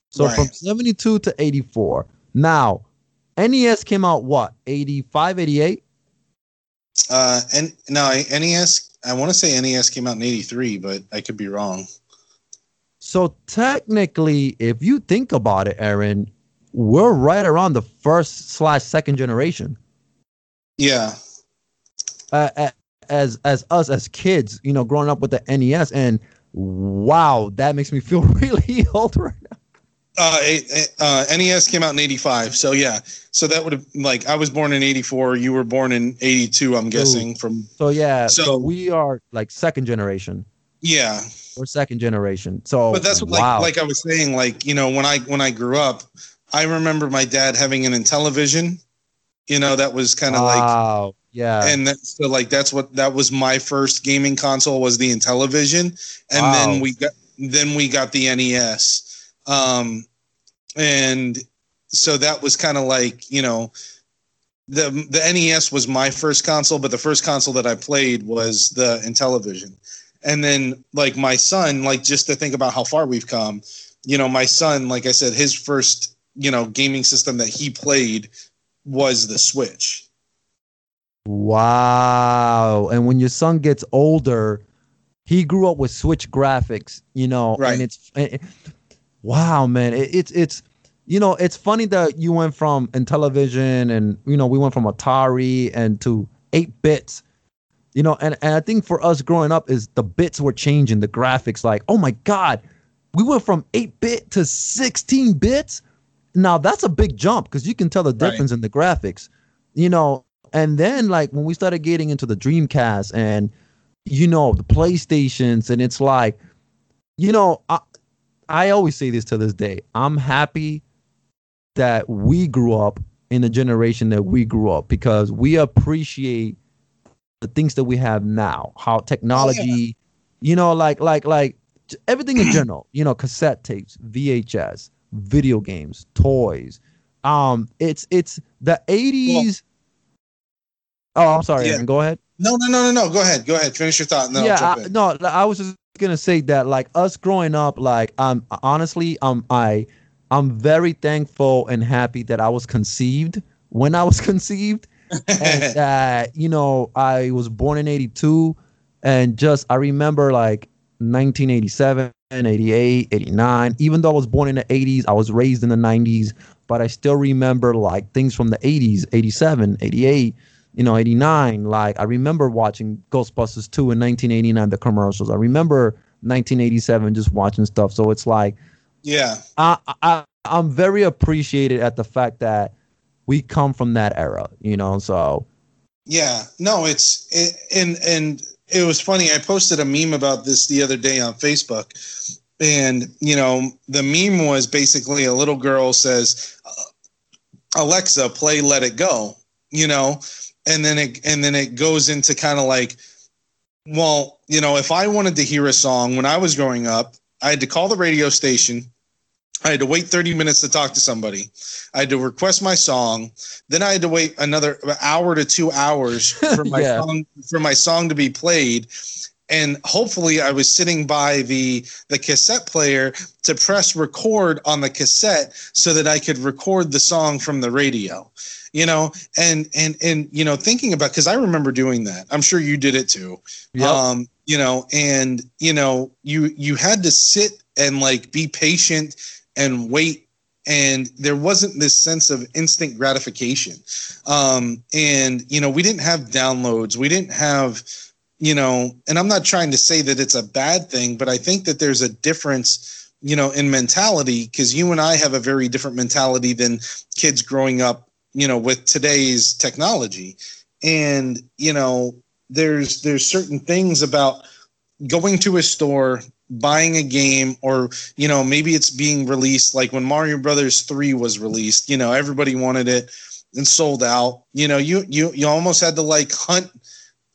Speaker 4: So
Speaker 5: Right.
Speaker 4: from 72 to 84. Now, NES came out what? 85, 88?
Speaker 5: Uh, and no, NES, I want to say NES came out in 83, but I could be wrong.
Speaker 4: So technically, if you think about it, Aaron, we're right around the first slash second generation.
Speaker 5: Yeah.
Speaker 4: Uh, as as us as kids, you know, growing up with the NES, and wow, that makes me feel really old right now.
Speaker 5: Uh, it- uh, NES came out in 85. So, yeah. So that would have, like, I was born in 84. You were born in 82, I'm guessing, from,
Speaker 4: So yeah, so,
Speaker 5: So-
Speaker 4: we are like second generation
Speaker 5: yeah.
Speaker 4: We're second generation. So
Speaker 5: but that's what
Speaker 4: wow.
Speaker 5: like like I was saying like you know when I when I grew up I remember my dad having an Intellivision you know that was kind of like
Speaker 4: wow, yeah,
Speaker 5: and that, so like that's what that was my first gaming console was the Intellivision and
Speaker 4: Wow.
Speaker 5: then we got then we got the NES um and so that was kind of like you know the the NES was my first console but the first console that I played was the Intellivision and then like my son like just to think about how far we've come you know my son like I said his first you know gaming system that he played was the Switch
Speaker 4: wow. And when your son gets older, he grew up with Switch graphics, you know,
Speaker 5: Right.
Speaker 4: and it's it, wow, man. It, it's it's you know, it's funny that you went from Intellivision and you know we went from Atari and to eight bits. You know, and, and I think for us growing up is the bits were changing, the graphics, like, oh my God, we went from 8 bit to 16 bits. Now that's a big jump because you can tell the difference right. in the graphics, you know. And then like when we started getting into the Dreamcast and you know the PlayStations, and it's like, you know, I, I always say this to this day. I'm happy that we grew up in the generation that we grew up because we appreciate the things that we have now how technology yeah. you know like like like everything in general you know cassette tapes vhs video games toys um it's it's the 80s well, oh i'm sorry yeah. Aaron, go ahead
Speaker 5: no no no no no go ahead go ahead finish your thought
Speaker 4: no yeah I, no i was just gonna say that like us growing up like um honestly um i i'm very thankful and happy that i was conceived when i was conceived and that you know I was born in '82, and just I remember like 1987, 88, 89. Even though I was born in the 80s, I was raised in the 90s, but I still remember like things from the 80s, 87, 88, you know, 89. Like I remember watching Ghostbusters 2 in 1989, the commercials. I remember 1987 just watching stuff. So it's like,
Speaker 5: yeah,
Speaker 4: I, I I'm very appreciated at the fact that we come from that era, you know. So
Speaker 5: yeah, no, it's it, and and it was funny. I posted a meme about this the other day on Facebook, and you know the meme was basically a little girl says, "Alexa, play Let It Go," you know, and then it and then it goes into kind of like, well, you know, if I wanted to hear a song when I was growing up, I had to call the radio station I had to wait 30 minutes to talk to somebody. I had to request my song. Then I had to wait another hour to two hours for my yeah. song for my song to be played. And hopefully I was sitting by the the cassette player to press record on the cassette so that I could record the song from the radio. You know, and and and you know, thinking about because I remember doing that. I'm sure you did it too. Yep. Um, you know, and you know, you you had to sit and like be patient and wait and there wasn't this sense of instant gratification. Um, and you know we didn't have downloads. We didn't have you know and i'm not trying to say that it's a bad thing but i think that there's a difference you know in mentality because you and i have a very different mentality than kids growing up you know with today's technology. And you know there's there's certain things about going to a store buying a game or you know maybe it's being released like when mario brothers 3 was released you know everybody wanted it and sold out. You know you you you almost had to like hunt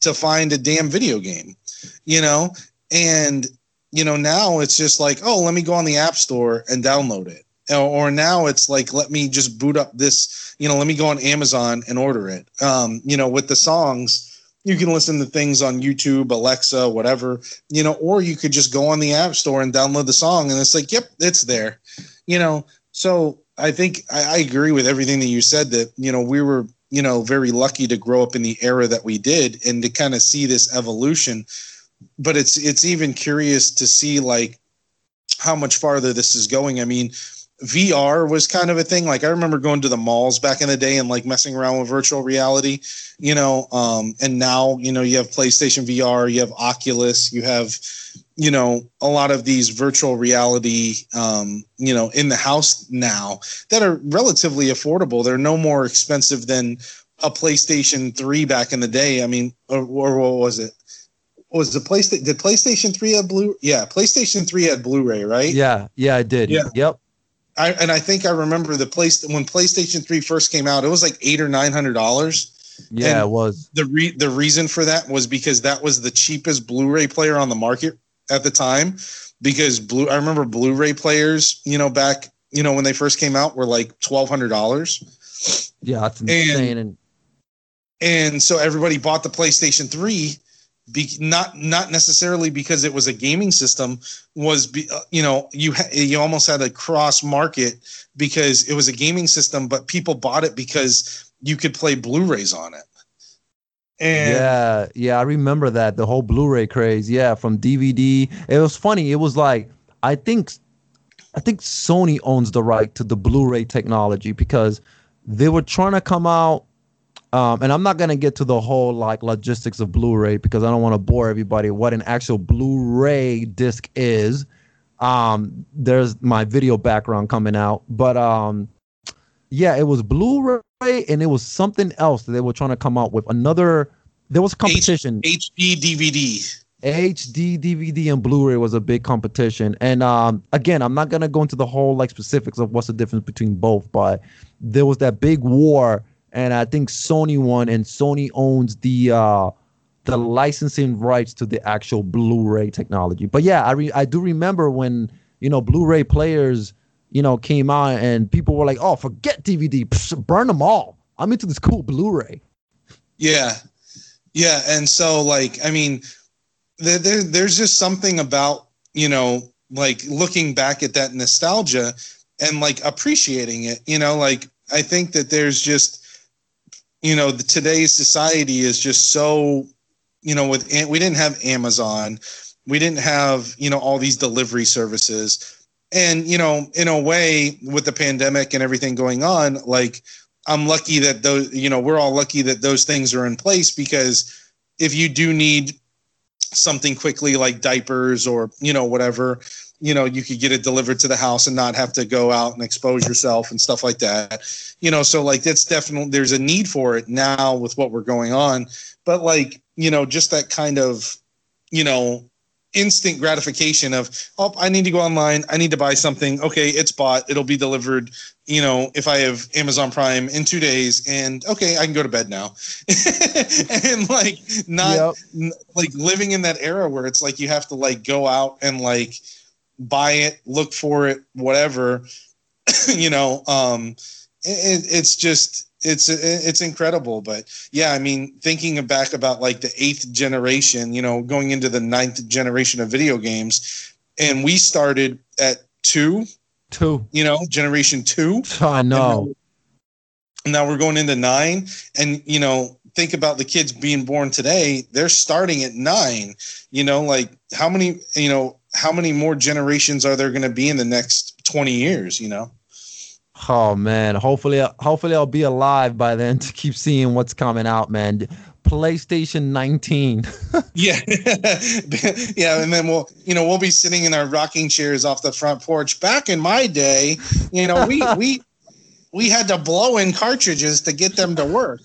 Speaker 5: to find a damn video game you know? And you know now it's just like oh let me go on the app store and download it. Or now it's like let me just boot up this you know let me go on amazon and order it. Um you know with the songs you can listen to things on YouTube, Alexa, whatever, you know, or you could just go on the App Store and download the song, and it's like, yep, it's there, you know. So I think I, I agree with everything that you said. That you know we were you know very lucky to grow up in the era that we did, and to kind of see this evolution. But it's it's even curious to see like how much farther this is going. I mean, VR was kind of a thing. Like I remember going to the malls back in the day and like messing around with virtual reality, you know. Um, and now, you know, you have PlayStation VR, you have Oculus, you have, you know, a lot of these virtual reality, um, you know, in the house now that are relatively affordable. They're no more expensive than a PlayStation 3 back in the day. I mean, or, or what was it? was the PlayStation? Did PlayStation 3 have blue? Yeah, PlayStation 3 had Blu-ray, right?
Speaker 4: Yeah, yeah, I did. Yeah. Yep.
Speaker 5: I, and I think I remember the place when PlayStation 3 first came out, it was like eight or nine hundred dollars.
Speaker 4: Yeah, and it was.
Speaker 5: The re- the reason for that was because that was the cheapest Blu-ray player on the market at the time. Because blue I remember Blu-ray players, you know, back, you know, when they first came out were like twelve hundred dollars.
Speaker 4: Yeah, that's insane.
Speaker 5: And, and and so everybody bought the PlayStation 3 be, not not necessarily because it was a gaming system was be, uh, you know you ha- you almost had a cross market because it was a gaming system but people bought it because you could play blu-rays on it.
Speaker 4: And yeah yeah i remember that the whole blu-ray craze yeah from dvd it was funny it was like i think i think sony owns the right to the blu-ray technology because they were trying to come out Um, and I'm not gonna get to the whole like logistics of Blu-ray because I don't want to bore everybody what an actual Blu-ray disc is. Um, there's my video background coming out, but um, yeah, it was Blu-ray and it was something else that they were trying to come out with. Another, there was competition.
Speaker 5: HD DVD.
Speaker 4: HD DVD and Blu-ray was a big competition, and um, again, I'm not gonna go into the whole like specifics of what's the difference between both, but there was that big war, and I think Sony won, and Sony owns the uh, the licensing rights to the actual Blu-ray technology. But yeah, I re- I do remember when you know Blu-ray players you know came out, and people were like, "Oh, forget DVD, Psh, burn them all. I'm into this cool Blu-ray."
Speaker 5: Yeah, yeah, and so like I mean there, there, there's just something about you know like looking back at that nostalgia and like appreciating it you know like i think that there's just you know the, today's society is just so you know with we didn't have amazon. We didn't have you know all these delivery services. And you know in a way with the pandemic and everything going on like i'm lucky that those you know we're all lucky that those things are in place because if you do need something quickly like diapers or you know whatever you know you could get it delivered to the house and not have to go out and expose yourself and stuff like that. You know so like that's definitely there's a need for it now with what we're going on. But like you know just that kind of you know instant gratification of oh i need to go online. I need to buy something. Okay it's bought. It'll be delivered you know if i have amazon prime in two days and okay i can go to bed now. And like not yep. like living in that era where it's like you have to like go out and like buy it look for it whatever you know um it, it's just it's it's incredible. But yeah i mean thinking back about like the eighth generation you know going into the ninth generation of video games and we started at two
Speaker 4: two.
Speaker 5: you know generation two.
Speaker 4: I know.
Speaker 5: now, now we're going into nine and you know think about the kids being born today they're starting at nine you know like how many you know how many more generations are there going to be in the next 20 years you know
Speaker 4: Oh man, hopefully, hopefully I'll be alive by then to keep seeing what's coming out, man. PlayStation 19.
Speaker 5: yeah, yeah, and then we'll, you know, we'll be sitting in our rocking chairs off the front porch. Back in my day, you know, we we we had to blow in cartridges to get them to work.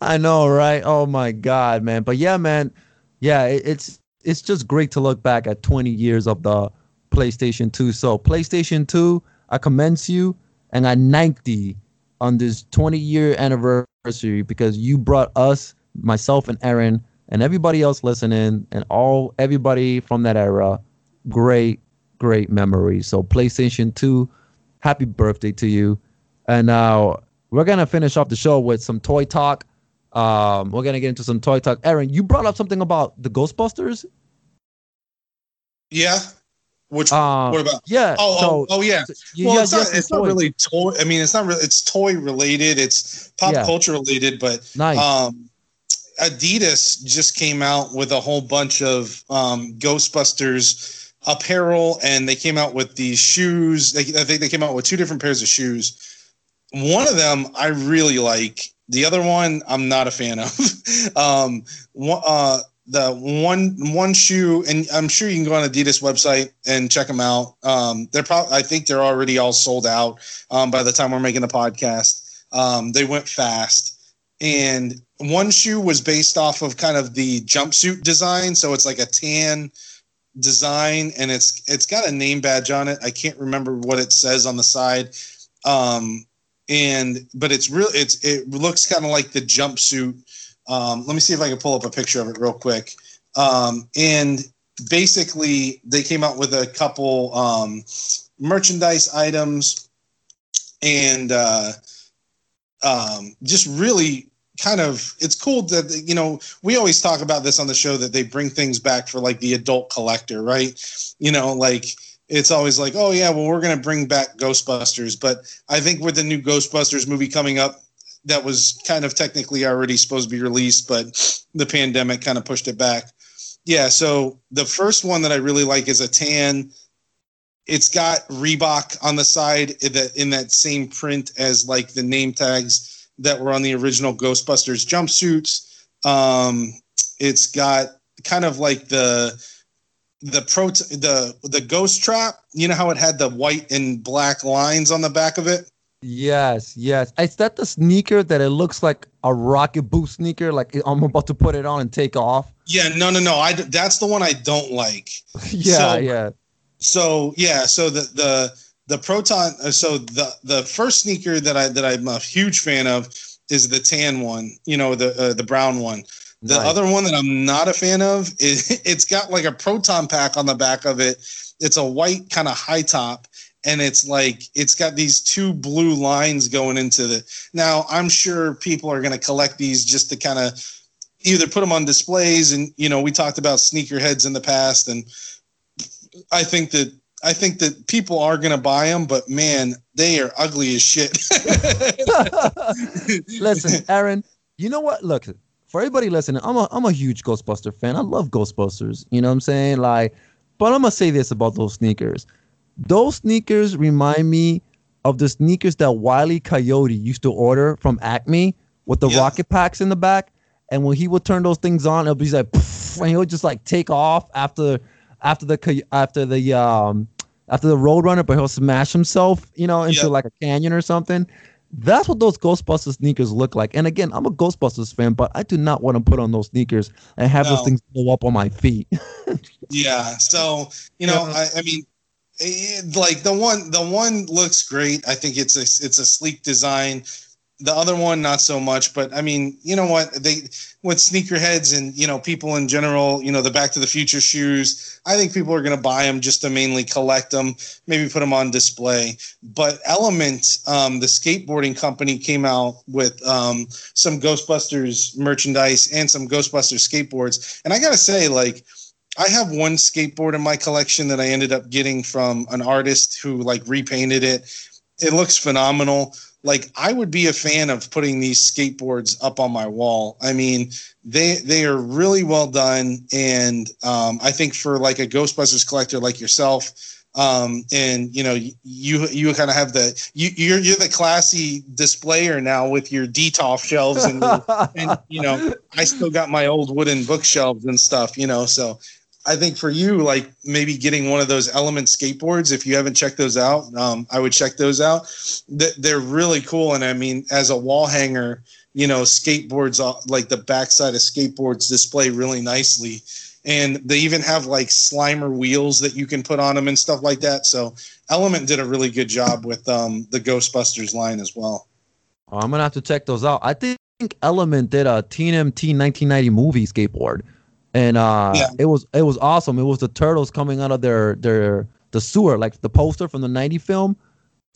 Speaker 4: I know, right? Oh my god, man! But yeah, man, yeah, it, it's it's just great to look back at 20 years of the PlayStation 2. So PlayStation 2 I commend you and I thank thee on this 20 year anniversary because you brought us, myself and Aaron, and everybody else listening, and all everybody from that era, great, great memories. So PlayStation 2, happy birthday to you. And now we're gonna finish off the show with some toy talk. Um, we're gonna get into some toy talk. Aaron, you brought up something about the Ghostbusters.
Speaker 5: Yeah, which uh, what about?
Speaker 4: Yeah.
Speaker 5: Oh, oh so, oh, oh, yeah. You, well, it's, not, it's not really toy. I mean, it's not really. It's toy related. It's pop yeah. culture related. But
Speaker 4: nice.
Speaker 5: um, Adidas just came out with a whole bunch of um, Ghostbusters apparel, and they came out with these shoes. They, I think they came out with two different pairs of shoes. One of them I really like. The other one I'm not a fan of. um, uh, the one one shoe, and I'm sure you can go on Adidas website and check them out. Um, they're probably I think they're already all sold out um, by the time we're making the podcast. Um, they went fast, and one shoe was based off of kind of the jumpsuit design, so it's like a tan design, and it's it's got a name badge on it. I can't remember what it says on the side. Um, and but it's real. It's it looks kind of like the jumpsuit um, let me see if I can pull up a picture of it real quick. Um, and basically, they came out with a couple um, merchandise items and uh, um, just really kind of it's cool that you know we always talk about this on the show that they bring things back for like the adult collector right you know like it's always like oh yeah well we're going to bring back ghostbusters but i think with the new ghostbusters movie coming up that was kind of technically already supposed to be released, but the pandemic kind of pushed it back. Yeah, so the first one that I really like is a tan. It's got Reebok on the side in that in that same print as like the name tags that were on the original Ghostbusters jumpsuits. Um, it's got kind of like the the pro the the ghost trap. You know how it had the white and black lines on the back of it.
Speaker 4: Yes, yes. Is that the sneaker that it looks like a rocket boot sneaker? Like I'm about to put it on and take off.
Speaker 5: Yeah, no, no, no. I that's the one I don't like.
Speaker 4: yeah,
Speaker 5: So-
Speaker 4: yeah.
Speaker 5: So yeah, so the the the proton. uh, So the the first sneaker that I that I'm a huge fan of is the tan one. You know, the uh, the brown one. The
Speaker 4: Nice.
Speaker 5: other one that I'm not a fan of is it's got like a proton pack on the back of it. It's a white kind of high top, and it's like it's got these two blue lines going into the. Now I'm sure people are going to collect these just to kind of either put them on displays, and you know we talked about sneakerheads in the past, and I think that I think that people are going to buy them, but man, they are ugly as shit.
Speaker 4: Listen, Aaron, you know what? Look, for everybody listening, I'm a I'm a huge Ghostbuster fan. I love Ghostbusters. You know what I'm saying? Like, but I'm gonna say this about those sneakers. Those sneakers remind me of the sneakers that Wiley Coyote used to order from Acme with the
Speaker 5: Yeah.
Speaker 4: rocket packs in the back. And when he would turn those things on, it'll be like, and he would just like take off after after the after the um after the Roadrunner, but he'll smash himself, you know, into
Speaker 5: Yeah.
Speaker 4: like a canyon or something. That's what those Ghostbusters sneakers look like. And again, I'm a Ghostbusters fan, but I do not want to put on those sneakers and have those things blow up on my feet.
Speaker 5: Yeah. So you know,
Speaker 4: Yeah.
Speaker 5: I, I mean, it, like the one, the one looks great. I think it's a it's a sleek design. The other one, not so much. But I mean, you know what? They with sneakerheads and you know people in general, you know the Back to the Future shoes. I think people are going to buy them just to mainly collect them, maybe put them on display. But Element, um, the skateboarding company, came out with um, some Ghostbusters merchandise and some Ghostbusters skateboards. And I got to say, like, I have one skateboard in my collection that I ended up getting from an artist who like repainted it. It looks phenomenal. Like I would be a fan of putting these skateboards up on my wall. I mean, they they are really well done, and um, I think for like a Ghostbusters collector like yourself, um, and you know you you kind of have the you you're you're the classy displayer now with your Detolf shelves and and you know i still got my old wooden bookshelves and stuff you know so i think for you like maybe getting one of those element skateboards if you haven't checked those out um, i would check those out. They're really cool and i mean as a wall hanger you know skateboards uh, like the backside of skateboards display really nicely. And they even have like slimer wheels that you can put on them and stuff like that. So element did a really good job with um, the ghostbusters line as well.
Speaker 4: Oh, I'm gonna have to check those out. I think Element did a TMNT 1990 movie skateboard, and uh,
Speaker 5: Yeah.
Speaker 4: it was it was awesome. It was the turtles coming out of their their the sewer, like the poster from the 90 film.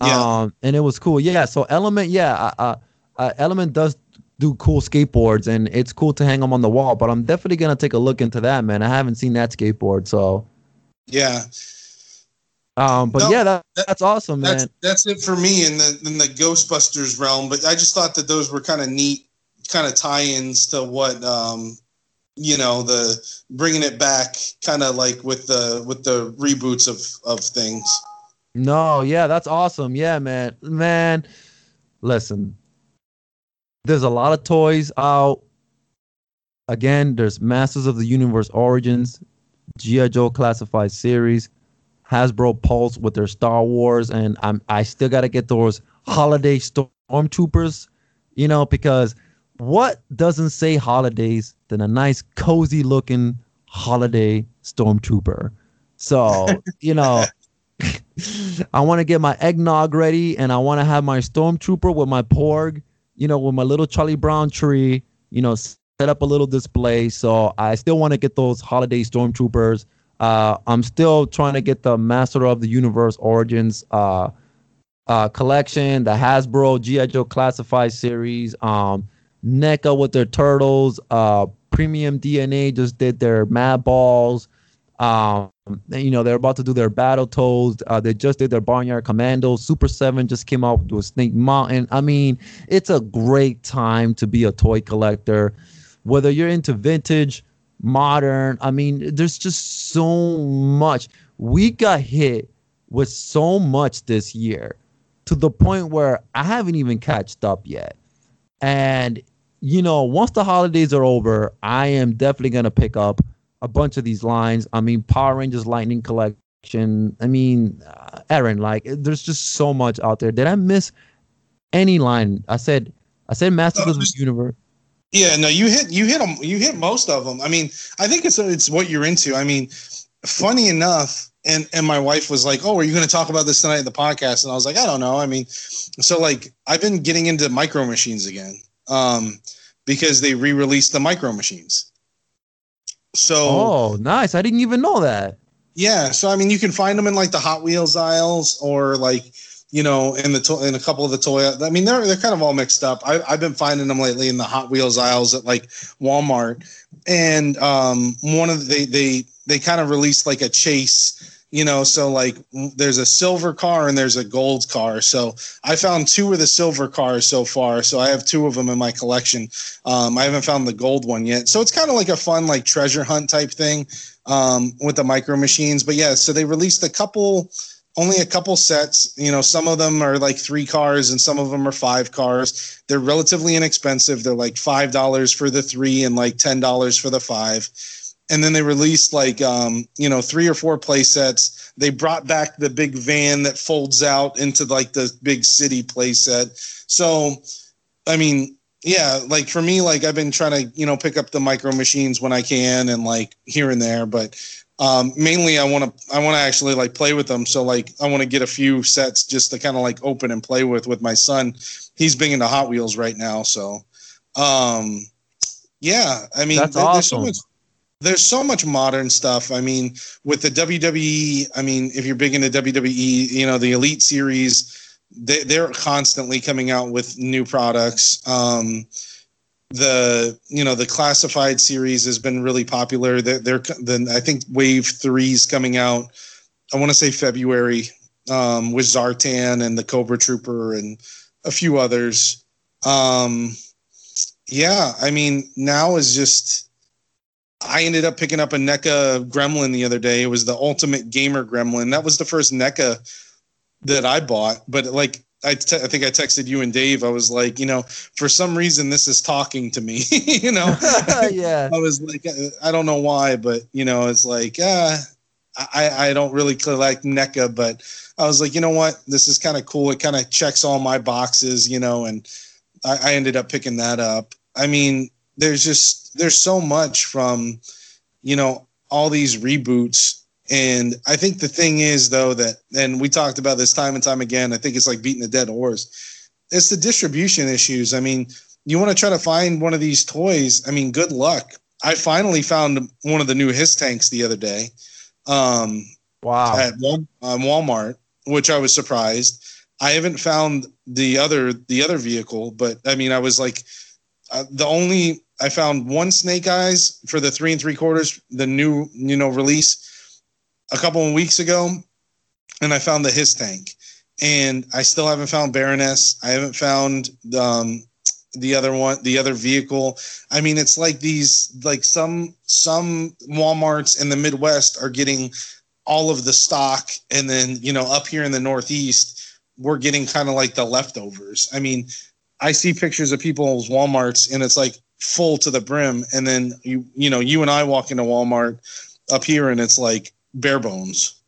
Speaker 5: Yeah.
Speaker 4: Um, and it was cool. Yeah. So Element, yeah, uh, uh, Element does do cool skateboards, and it's cool to hang them on the wall. But I'm definitely gonna take a look into that, man. I haven't seen that skateboard, so.
Speaker 5: yeah
Speaker 4: Um, but
Speaker 5: No,
Speaker 4: yeah, that,
Speaker 5: that-
Speaker 4: that's awesome, man.
Speaker 5: that's that's it for me in the in the Ghostbusters realm. But I just thought that those were kind of neat, kind of tie-ins to what um, you know the bringing it back, kind of like with the with the reboots of of things.
Speaker 4: No, yeah, that's awesome. Yeah, man. Man, listen. There's a lot of toys out. Again, there's Masters of the Universe Origins, G.I. Joe Classified Series, Hasbro Pulse with their Star Wars, and I'm I still gotta get those holiday stormtroopers, you know, because what doesn't say holidays than a nice cozy looking holiday stormtrooper? So, you know, I want to get my eggnog ready and I want to have my stormtrooper with my porg, you know, with my little Charlie Brown tree, you know, set up a little display. So I still want to get those holiday stormtroopers. Uh, I'm still trying to get the Master of the Universe Origins uh, uh, collection, the Hasbro G.I. Joe Classified series, um, NECA with their turtles, uh, Premium DNA just did their Madballs. Um, you know, they're about to do their Battletoads. Uh, they just did their Barnyard Commandos. Super 7 just came out with Snake Mountain. I mean, it's a great time to be a toy collector. Whether you're into vintage, modern, I mean, there's just so much. We got hit with so much this year to the point where I haven't even catched up yet. And you know, once the holidays are over, I am definitely gonna pick up a bunch of these lines. I mean, Power Rangers Lightning Collection. I mean, uh, Aaron, like, there's just so much out there. Did I miss any line? I said, I said, Masters of the Universe.
Speaker 5: Yeah, no, you hit you hit them. You hit most of them. I mean, I think it's it's what you're into. I mean, funny enough, and and my wife was like, "Oh, are you going to talk about this tonight in the podcast?" And I was like, "I don't know." I mean, so like I've been getting into micro machines again um, because they re-released the micro machines. So
Speaker 4: oh, nice! I didn't even know that.
Speaker 5: Yeah, so I mean, you can find them in like the Hot Wheels aisles or like you know, in the to- in a couple of the toy. I mean, they're they're kind of all mixed up. I, have been finding them lately in the Hot Wheels aisles at like Walmart, and um, one of the, they they they kind of released like a chase. You know, so like there's a silver car and there's a gold car. So I found two of the silver cars so far. So I have two of them in my collection. Um, I haven't found the gold one yet. So it's kind of like a fun like treasure hunt type thing um, with the micro machines. But yeah, so they released a couple only a couple sets. You know, some of them are like three cars and some of them are five cars. They're relatively inexpensive. They're like five dollars for the three and like ten dollars for the five. And then they released like um, you know, three or four play sets. They brought back the big van that folds out into like the big city play set. So I mean, yeah, like for me, like I've been trying to, you know, pick up the micro machines when I can and like here and there, but um, mainly I want to I want to actually like play with them. So like I want to get a few sets just to kind of like open and play with with my son. He's big into Hot Wheels right now, so um, yeah. I mean,
Speaker 4: that's
Speaker 5: there,
Speaker 4: awesome.
Speaker 5: There's so, much, there's so much modern stuff. I mean, with the WWE, I mean, if you're big into WWE, you know the Elite Series, they, they're constantly coming out with new products. Um, the you know the classified series has been really popular. They're, they're then I think Wave Three is coming out. I want to say February um, with Zartan and the Cobra Trooper and a few others. Um, yeah, I mean now is just. I ended up picking up a NECA Gremlin the other day. It was the Ultimate Gamer Gremlin. That was the first NECA that I bought, but like I, te- I think I texted you and Dave. I was like, you know, for some reason this is talking to me. you know,
Speaker 4: yeah.
Speaker 5: I was like, I don't know why, but you know, it's like, uh, I I don't really like NECA, but I was like, you know what, this is kind of cool. It kind of checks all my boxes, you know, and I, I ended up picking that up. I mean, there's just there's so much from, you know, all these reboots and I think the thing is, though, that, and we talked about this time and time again, I think it's like beating the dead horse. It's the distribution issues. I mean, you want to try to find one of these toys. I mean, good luck. I finally found one of the new HISS tanks the other day. Um,
Speaker 4: wow.
Speaker 5: At Walmart, which I was surprised. I haven't found the other the other vehicle, but I mean, I was like, uh, the only I found one Snake Eyes for the three and three quarters, the new you know release a couple of weeks ago, and I found the HISS tank, and I still haven't found Baroness. I haven't found um, the other one, the other vehicle. I mean, it's like these, like some some WalMarts in the Midwest are getting all of the stock, and then you know up here in the Northeast, we're getting kind of like the leftovers. I mean, I see pictures of people's WalMarts, and it's like full to the brim, and then you you know you and I walk into Walmart up here, and it's like bare bones.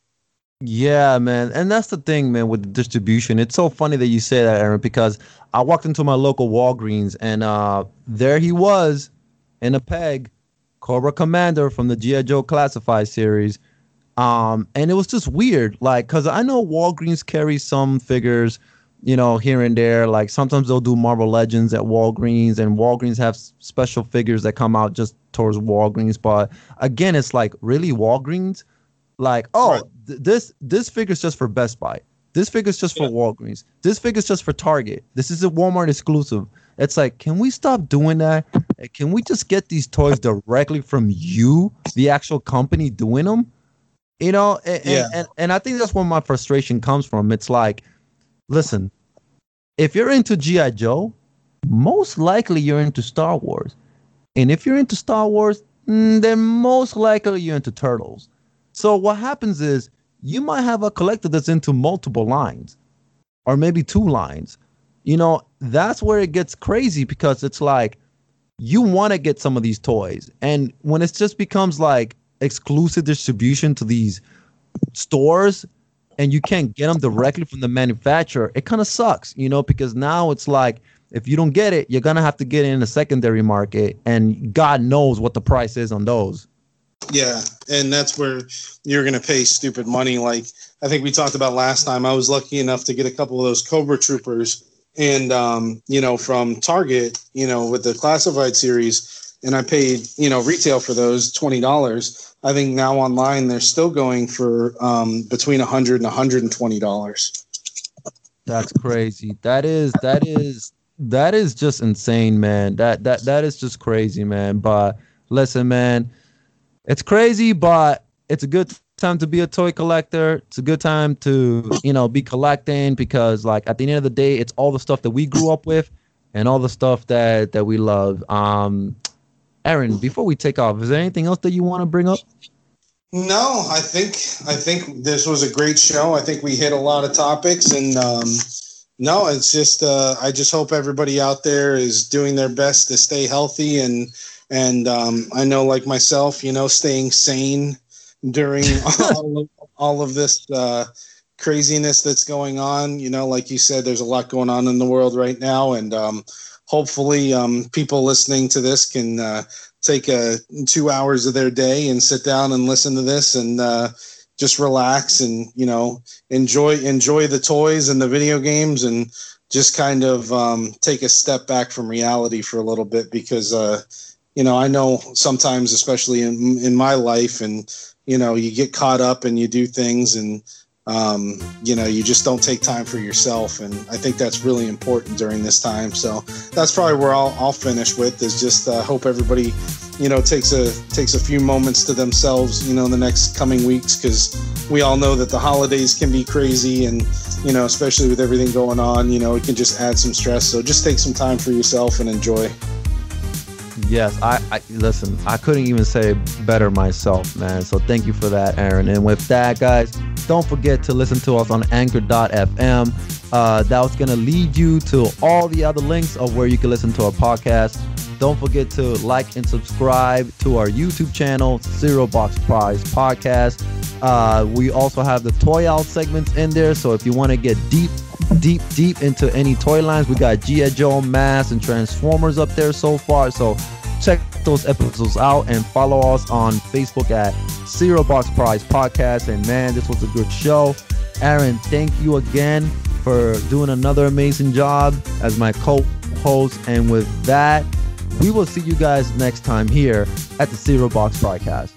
Speaker 4: Yeah, man. And that's the thing, man, with the distribution. It's so funny that you say that, Aaron, because I walked into my local Walgreens and uh, there he was in a peg, Cobra Commander from the G.I. Joe Classified series. Um, and it was just weird, like, because I know Walgreens carries some figures, you know, here and there. Like sometimes they'll do Marvel Legends at Walgreens, and Walgreens have special figures that come out just towards Walgreens. But again, it's like, really, Walgreens? Like, oh, right. th- this this figure's just for Best Buy. This figure's just yeah. for Walgreens. This figure's just for Target. This is a Walmart exclusive. It's like, can we stop doing that? Can we just get these toys directly from you, the actual company doing them? You know, and, yeah. and, and, and I think that's where my frustration comes from. It's like, listen, if you're into G.I. Joe, most likely you're into Star Wars. And if you're into Star Wars, mm, then most likely you're into Turtles. So what happens is you might have a collector that's into multiple lines or maybe two lines. you know, that's where it gets crazy because it's like you want to get some of these toys. And when it just becomes like exclusive distribution to these stores and you can't get them directly from the manufacturer, it kind of sucks, you know, because now it's like if you don't get it, you're gonna have to get it in the secondary market, and God knows what the price is on those.
Speaker 5: Yeah, and that's where you're to pay stupid money. Like I think we talked about last time. I was lucky enough to get a couple of those Cobra Troopers, and um, you know, from Target, you know, with the classified series, and I paid you know retail for those twenty dollars. I think now online they're still going for um, between a hundred and hundred and twenty dollars.
Speaker 4: That's crazy. That is that is that is just insane, man. That that that is just crazy, man. But listen, man it's crazy, but it's a good time to be a toy collector. It's a good time to, you know, be collecting because like at the end of the day, it's all the stuff that we grew up with and all the stuff that that we love. Um Aaron, before we take off, is there anything else that you want to bring up?
Speaker 5: No, I think I think this was a great show. I think we hit a lot of topics and um no, it's just uh I just hope everybody out there is doing their best to stay healthy and and um, I know, like myself, you know, staying sane during all, of, all of this uh, craziness that's going on. You know, like you said, there's a lot going on in the world right now, and um, hopefully, um, people listening to this can uh, take uh, two hours of their day and sit down and listen to this and uh, just relax and you know enjoy enjoy the toys and the video games and just kind of um, take a step back from reality for a little bit because uh, you know, I know sometimes, especially in in my life, and you know, you get caught up and you do things, and um, you know, you just don't take time for yourself, and I think that's really important during this time. So that's probably where I'll I'll finish with is just uh, hope everybody, you know, takes a takes a few moments to themselves, you know, in the next coming weeks, because we all know that the holidays can be crazy, and you know, especially with everything going on, you know, it can just add some stress. So just take some time for yourself and enjoy.
Speaker 4: Yes, I, I listen. I couldn't even say better myself, man. So thank you for that, Aaron. And with that, guys, don't forget to listen to us on Anchor.fm. Uh, was gonna lead you to all the other links of where you can listen to our podcast. Don't forget to like and subscribe to our YouTube channel, Zero Box Prize Podcast. Uh, we also have the toy out segments in there. So if you want to get deep deep, deep into any toy lines. We got G.I. Joe, Mass, and Transformers up there so far. So check those episodes out and follow us on Facebook at Zero Box Prize Podcast. And man, this was a good show. Aaron, thank you again for doing another amazing job as my co-host. And with that, we will see you guys next time here at the Zero Box Podcast.